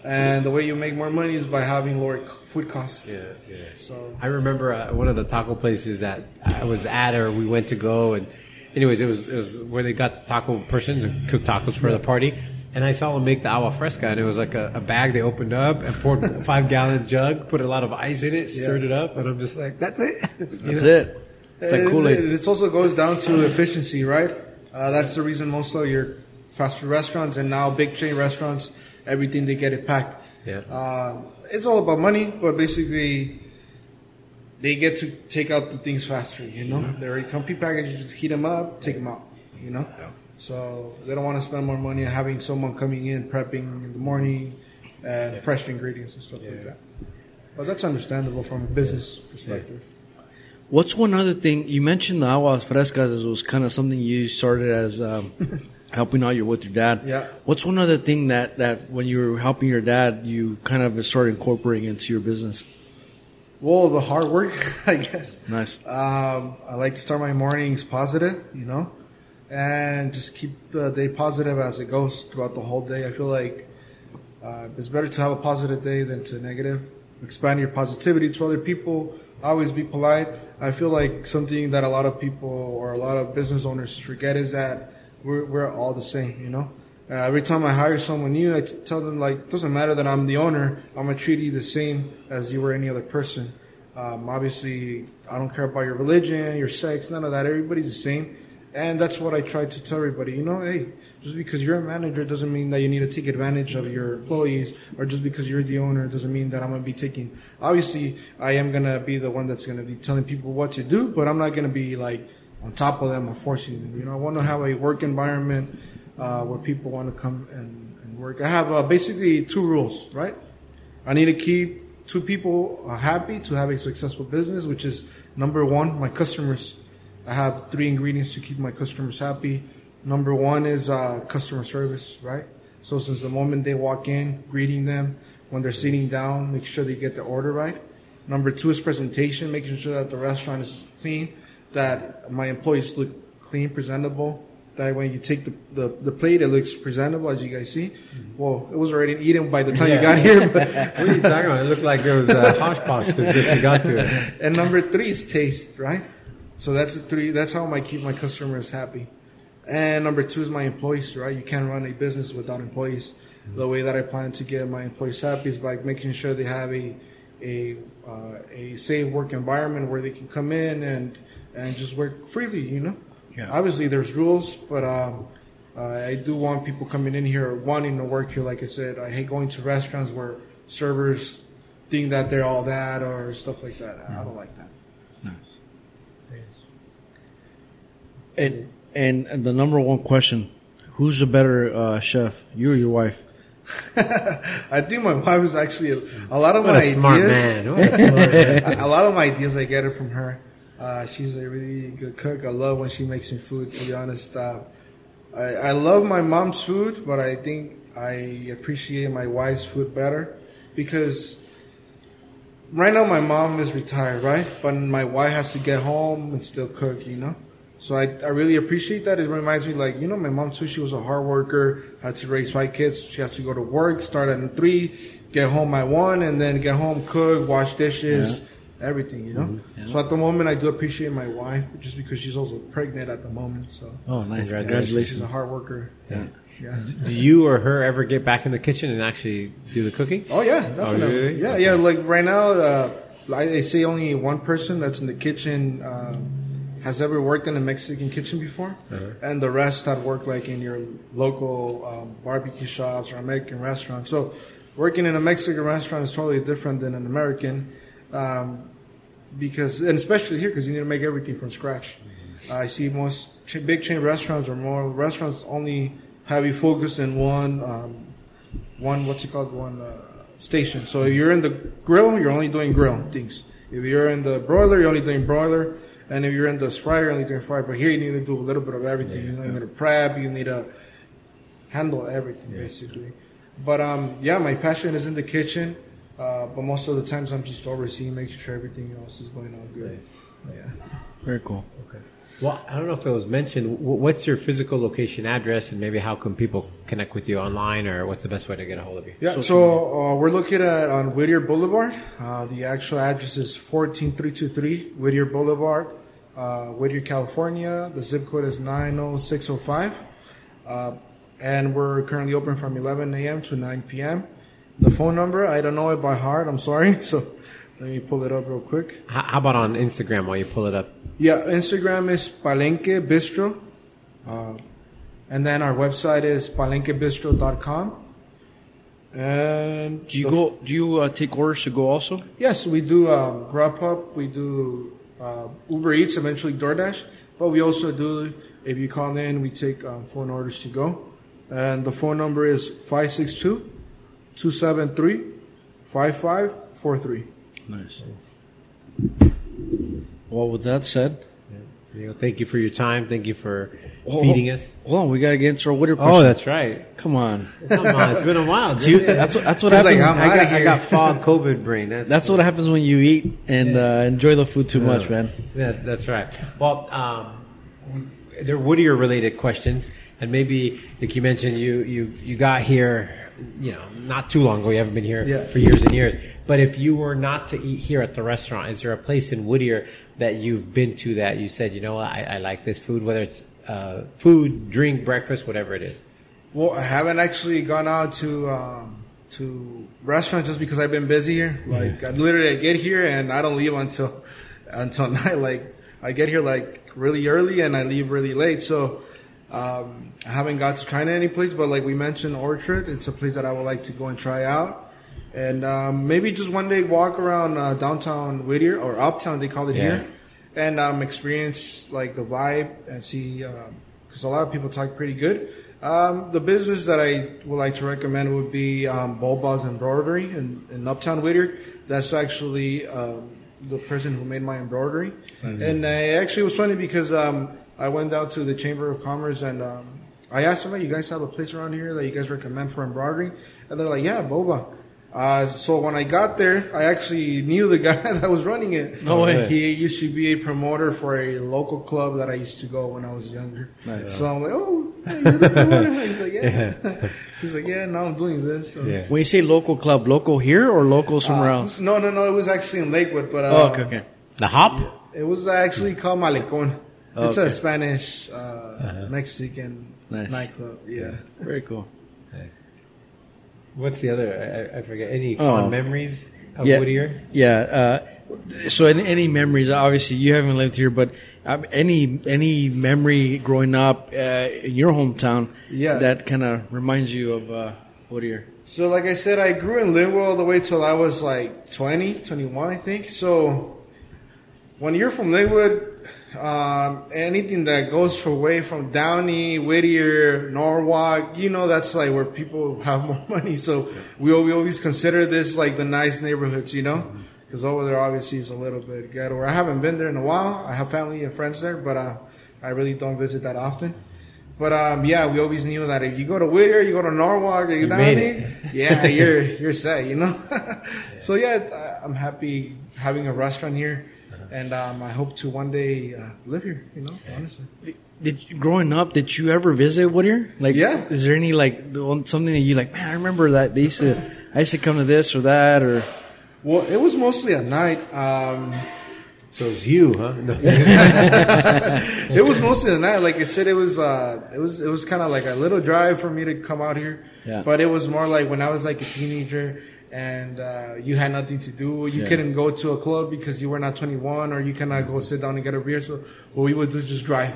And the way you make more money is by having lower food costs. yeah, yeah. So I remember uh, one of the taco places that I was at or we went to go and anyways, it was, it was where they got the taco person to cook tacos for the party. And I saw them make the agua fresca and it was like a, a bag they opened up and poured a five gallon jug, put a lot of ice in it, stirred it up. And I'm just like, that's it. You That's know? it. It's like Kool-Aid. It, it also goes down to efficiency, right? Uh, that's the reason most of your fast food restaurants and now big chain restaurants, everything they get it packed. Yeah. Uh, it's all about money, but basically, they get to take out the things faster. You know, Mm-hmm. they already come pre-packaged. You just heat them up, take them out. You know, so they don't want to spend more money on having someone coming in prepping in the morning and fresh ingredients and stuff like that. But that's understandable from a business perspective. What's one other thing you mentioned? The aguas frescas was kind of something you started as um, helping out your with your dad. Yeah. What's one other thing that that when you were helping your dad, you kind of started incorporating into your business? Well, the hard work, I guess. Nice. Um, I like to start my mornings positive, you know, and just keep the day positive as it goes throughout the whole day. I feel like uh, it's better to have a positive day than to negative. Expand your positivity to other people. Always be polite. I feel like something that a lot of people or a lot of business owners forget is that we're, we're all the same, you know. Uh, every time I hire someone new, I tell them like, doesn't matter that I'm the owner. I'm gonna treat you the same as you were any other person. Um, obviously, I don't care about your religion, your sex, none of that. Everybody's the same. And that's what I try to tell everybody. You know, hey, just because you're a manager doesn't mean that you need to take advantage of your employees, or just because you're the owner doesn't mean that I'm going to be taking. Obviously, I am going to be the one that's going to be telling people what to do, but I'm not going to be like on top of them or forcing them. You know, I want to have a work environment uh, where people want to come and, and work. I have uh, basically two rules, right? I need to keep two people uh, happy to have a successful business, which is number one, my customers. I have three ingredients to keep my customers happy. Number one is uh, customer service, right? So since the moment they walk in, greeting them, when they're sitting down, make sure they get their order right. Number two is presentation, making sure that the restaurant is clean, that my employees look clean, presentable. That when you take the, the, the plate, it looks presentable, as you guys see. Mm-hmm. Well, it was already eaten by the time you got here. But What are you talking about? It looked like there was a hosh posh because got to it. and number three is taste, right? So that's the three. That's how I keep my customers happy. And number two is my employees, right? You can't run a business without employees. Mm-hmm. The way that I plan to get my employees happy is by making sure they have a a uh, a safe work environment where they can come in and and just work freely. You know, Yeah. obviously there's rules, but um, uh, I do want people coming in here wanting to work here. Like I said, I hate going to restaurants where servers think that they're all that or stuff like that. I don't like that. And, and and the number one question: Who's a better uh, chef, you or your wife? I think my wife is actually a, a lot of What my a ideas. smart man. What a smart man. a lot of my ideas I get it from her. Uh, she's a really good cook. I love when she makes me food. To be honest, uh, I, I love my mom's food, but I think I appreciate my wife's food better because right now my mom is retired, right? But my wife has to get home and still cook, you know. So I, I really appreciate that. It reminds me, like you know, my mom too. She was a hard worker. Had to raise five kids. She had to go to work, start at three, get home at one, and then get home, cook, wash dishes, everything. You know. So at the moment, I do appreciate my wife, just because she's also pregnant at the moment. So Oh, nice! congratulations! she's Congratulations! a hard worker. Yeah. Yeah. Do you or her ever get back in the kitchen and actually do the cooking? Oh yeah, definitely. really? Yeah, yeah. Like right now, uh, I, I say only one person that's in the kitchen uh, has ever worked in a Mexican kitchen before, and the rest had worked like in your local um, barbecue shops or American restaurants. So working in a Mexican restaurant is totally different than an American, um, because and especially here because you need to make everything from scratch. I see most ch- big chain restaurants or more restaurants only have you focused in one um, one what's it called one uh, station. So if you're in the grill, you're only doing grill things. If you're in the broiler, you're only doing broiler, And if you're in the Sprite, you're only doing fry. But here, you need to do a little bit of everything. you know, you need to prep. You need to handle everything basically. But um, yeah, my passion is in the kitchen. Uh, but most of the times, I'm just overseeing, making sure everything else is going on good. Yeah. Very cool. Okay. Well, I don't know if it was mentioned. What's your physical location address, and maybe how can people connect with you online, or what's the best way to get a hold of you? Yeah, so uh, we're looking at on Whittier Boulevard. Uh, the actual address is 14323 Whittier Boulevard, uh, Whittier, California. The zip code is 90605. Uh, and we're currently open from 11 a.m. to 9 p.m. The phone number, I don't know it by heart. I'm sorry. So let me pull it up real quick. H- How about on Instagram while you pull it up? Yeah, Instagram is Palenque Bistro. Uh, and then our website is palenquebistro.com. And Do you the- go? Do you uh, take orders to go also? Yes, we do um, Grubhub, we do uh, Uber Eats, eventually DoorDash, but we also do, if you call in, we take um, phone orders to go. And the phone number is 562 273 5543. Nice. Well, with that said, You thank you for your time. Thank you for Oh, feeding us. hold on, we gotta get into our Whittier Oh, that's right. Come on. Come on, it's been a while. Dude. that's what that's what He's like. I'm I got, I got fog COVID brain. That's that's what happens when you eat and uh, enjoy the food too much, man. Yeah, that's right. Well, um, they're Whittier related questions, and maybe like you mentioned, you you you got here, you know, not too long ago. You haven't been here Yeah. for years and years. But if you were not to eat here at the restaurant, is there a place in Whittier that you've been to that you said, you know, I, I like this food, whether it's uh, food, drink, breakfast, whatever it is. Well, I haven't actually gone out to um, to restaurants just because I've been busy here. Like I literally I get here and I don't leave until until night. Like I get here like really early and I leave really late. So um, I haven't got to try any place. But like we mentioned, Orchard, it's a place that I would like to go and try out. And um, maybe just one day walk around uh, downtown Whittier or uptown, they call it Yeah. here, and um, experience like the vibe and see because a lot of people talk pretty good. Um, the business that I would like to recommend would be um, Bulba's Embroidery in, in Uptown Whittier. That's actually um, the person who made my embroidery, and I actually it was funny because um, I went down to the Chamber of Commerce and um, I asked them, "Hey, "You guys have a place around here that you guys recommend for embroidery?" And they're like, "Yeah, Boba." Uh, so when I got there, I actually knew the guy that was running it. No way. He used to be a promoter for a local club that I used to go when I was younger. So I'm like, oh, hey, you're the promoter. He's like, yeah. He's like, yeah. Now I'm doing this. So. Yeah. When you say local club, local here or local somewhere Uh, else? No, no, no. It was actually in Lakewood, but uh, Oh, okay, okay. The hop. it was actually called Malecon. It's a Spanish uh, Mexican Nice. nightclub. Yeah. Very cool. Nice. What's the other? I, I forget. Any fond Oh. memories of Yeah. Whittier? Yeah. Uh, so, any, any memories? Obviously, you haven't lived here, but um, any any memory growing up uh, in your hometown Yeah. that kind of reminds you of uh, Whittier? So, like I said, I grew in Lynwood all the way till I was like 20, 21, I think. So, when you're from Lynwood, um, anything that goes away from Downey, Whittier, Norwalk, you know, that's like where people have more money. So, we, we always consider this like the nice neighborhoods, you know? Because over there obviously is a little bit ghetto. I haven't been there in a while. I have family and friends there, but uh, I really don't visit that often. But um, yeah, we always knew that if you go to Whittier, you go to Norwalk, you, Downey, yeah, you're you're set, you know. so yeah, I'm happy having a restaurant here, and um, I hope to one day uh, live here. You know, honestly. Did you, growing up, did you ever visit Whittier? Like, Yeah. Is there any like something that you like? Man, I remember that they used to. I used to come to this or that or. Well, it was mostly at night. Um, So was you, huh? No. it was mostly at night. Like I said, it was uh, it was it was kind of like a little drive for me to come out here. Yeah. But it was more like when I was like a teenager and uh, you had nothing to do. You Yeah. couldn't go to a club because you were not 21, or you cannot go sit down and get a beer. So what we would do is just drive,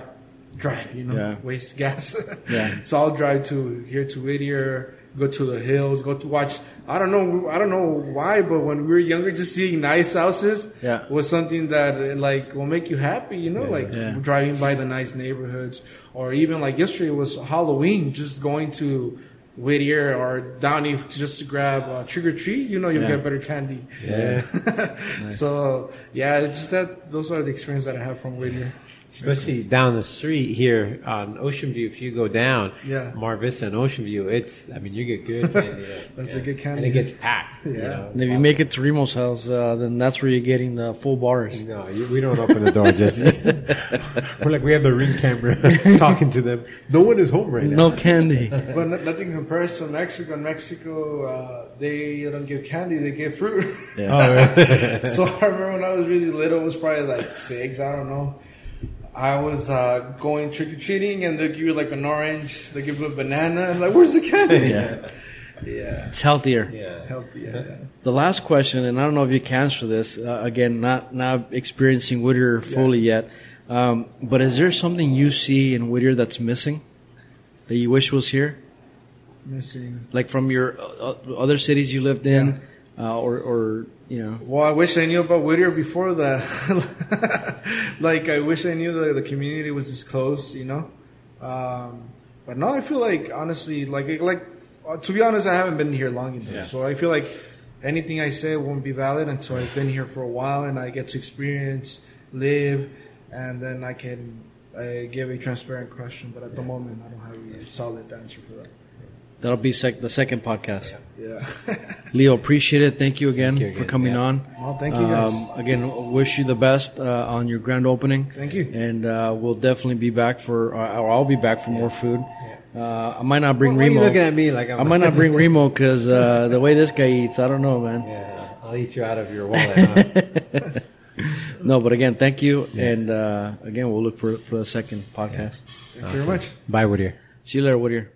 drive. You know, Yeah. waste gas. Yeah. So I'll drive to here to Whittier, go to the hills, go to watch. I don't know. I don't know why, but when we were younger, just seeing nice houses Yeah. was something that uh, like will make you happy. You know, like driving by the nice neighborhoods, or even like yesterday was Halloween, just going to Whittier or Downey just to grab uh, trick or treat, you know you'll Yeah. get better candy. Yeah. So yeah, it's just that those are the experience that I have from Whittier. Especially down the street here on Ocean View, if you go down, Yeah. Mar Vista and Ocean View, it's, I mean, you get good candy. there. That's a good candy. And it gets packed. you Yeah. know. And if you make it to Remo's house, uh, then that's where you're getting the full bars. No, you, we don't open the door, Jesse. We're like, we have the ring camera talking to them. No one is home right now. No candy. But nothing compares to Mexico. In Mexico, uh, they don't give candy; they give fruit. Oh, really? so I remember when I was really little, it was probably like six, I don't know. I was uh, going trick or treating, and they give you like an orange, they give you a banana, and like, where's the candy? Yeah. yeah, It's healthier. yeah. healthy. Yeah. The last question, and I don't know if you can answer this. Uh, again, not not experiencing Whittier fully yet, um, but is there something you see in Whittier that's missing that you wish was here, Missing. like from your uh, uh, other cities you lived in, uh, or or you know? Well, I wish I knew about Whittier before that. like, I wish I knew that the community was this close, you know. Um, but no, I feel like honestly, like like uh, to be honest, I haven't been here long enough, so I feel like anything I say won't be valid until I've been here for a while and I get to experience, live, and then I can uh, give a transparent question. But at the moment, I don't have a solid answer for that. That'll be sec- the second podcast. Yeah. Leo, appreciate it. Thank you again you for coming yeah. on. well, thank you guys. Um, again, wish you the best uh, on your grand opening. Thank you. And uh, we'll definitely be back for, or or I'll be back for more food. Uh, I might not bring Why are you Remo. looking at me like I'm I might not bring Remo because uh, the way this guy eats, I don't know, man. Yeah, I'll eat you out of your wallet. Huh? No, but again, thank you, and uh, again, we'll look for for the second podcast. Thank you very much. Bye, Whittier. See you later, Whittier.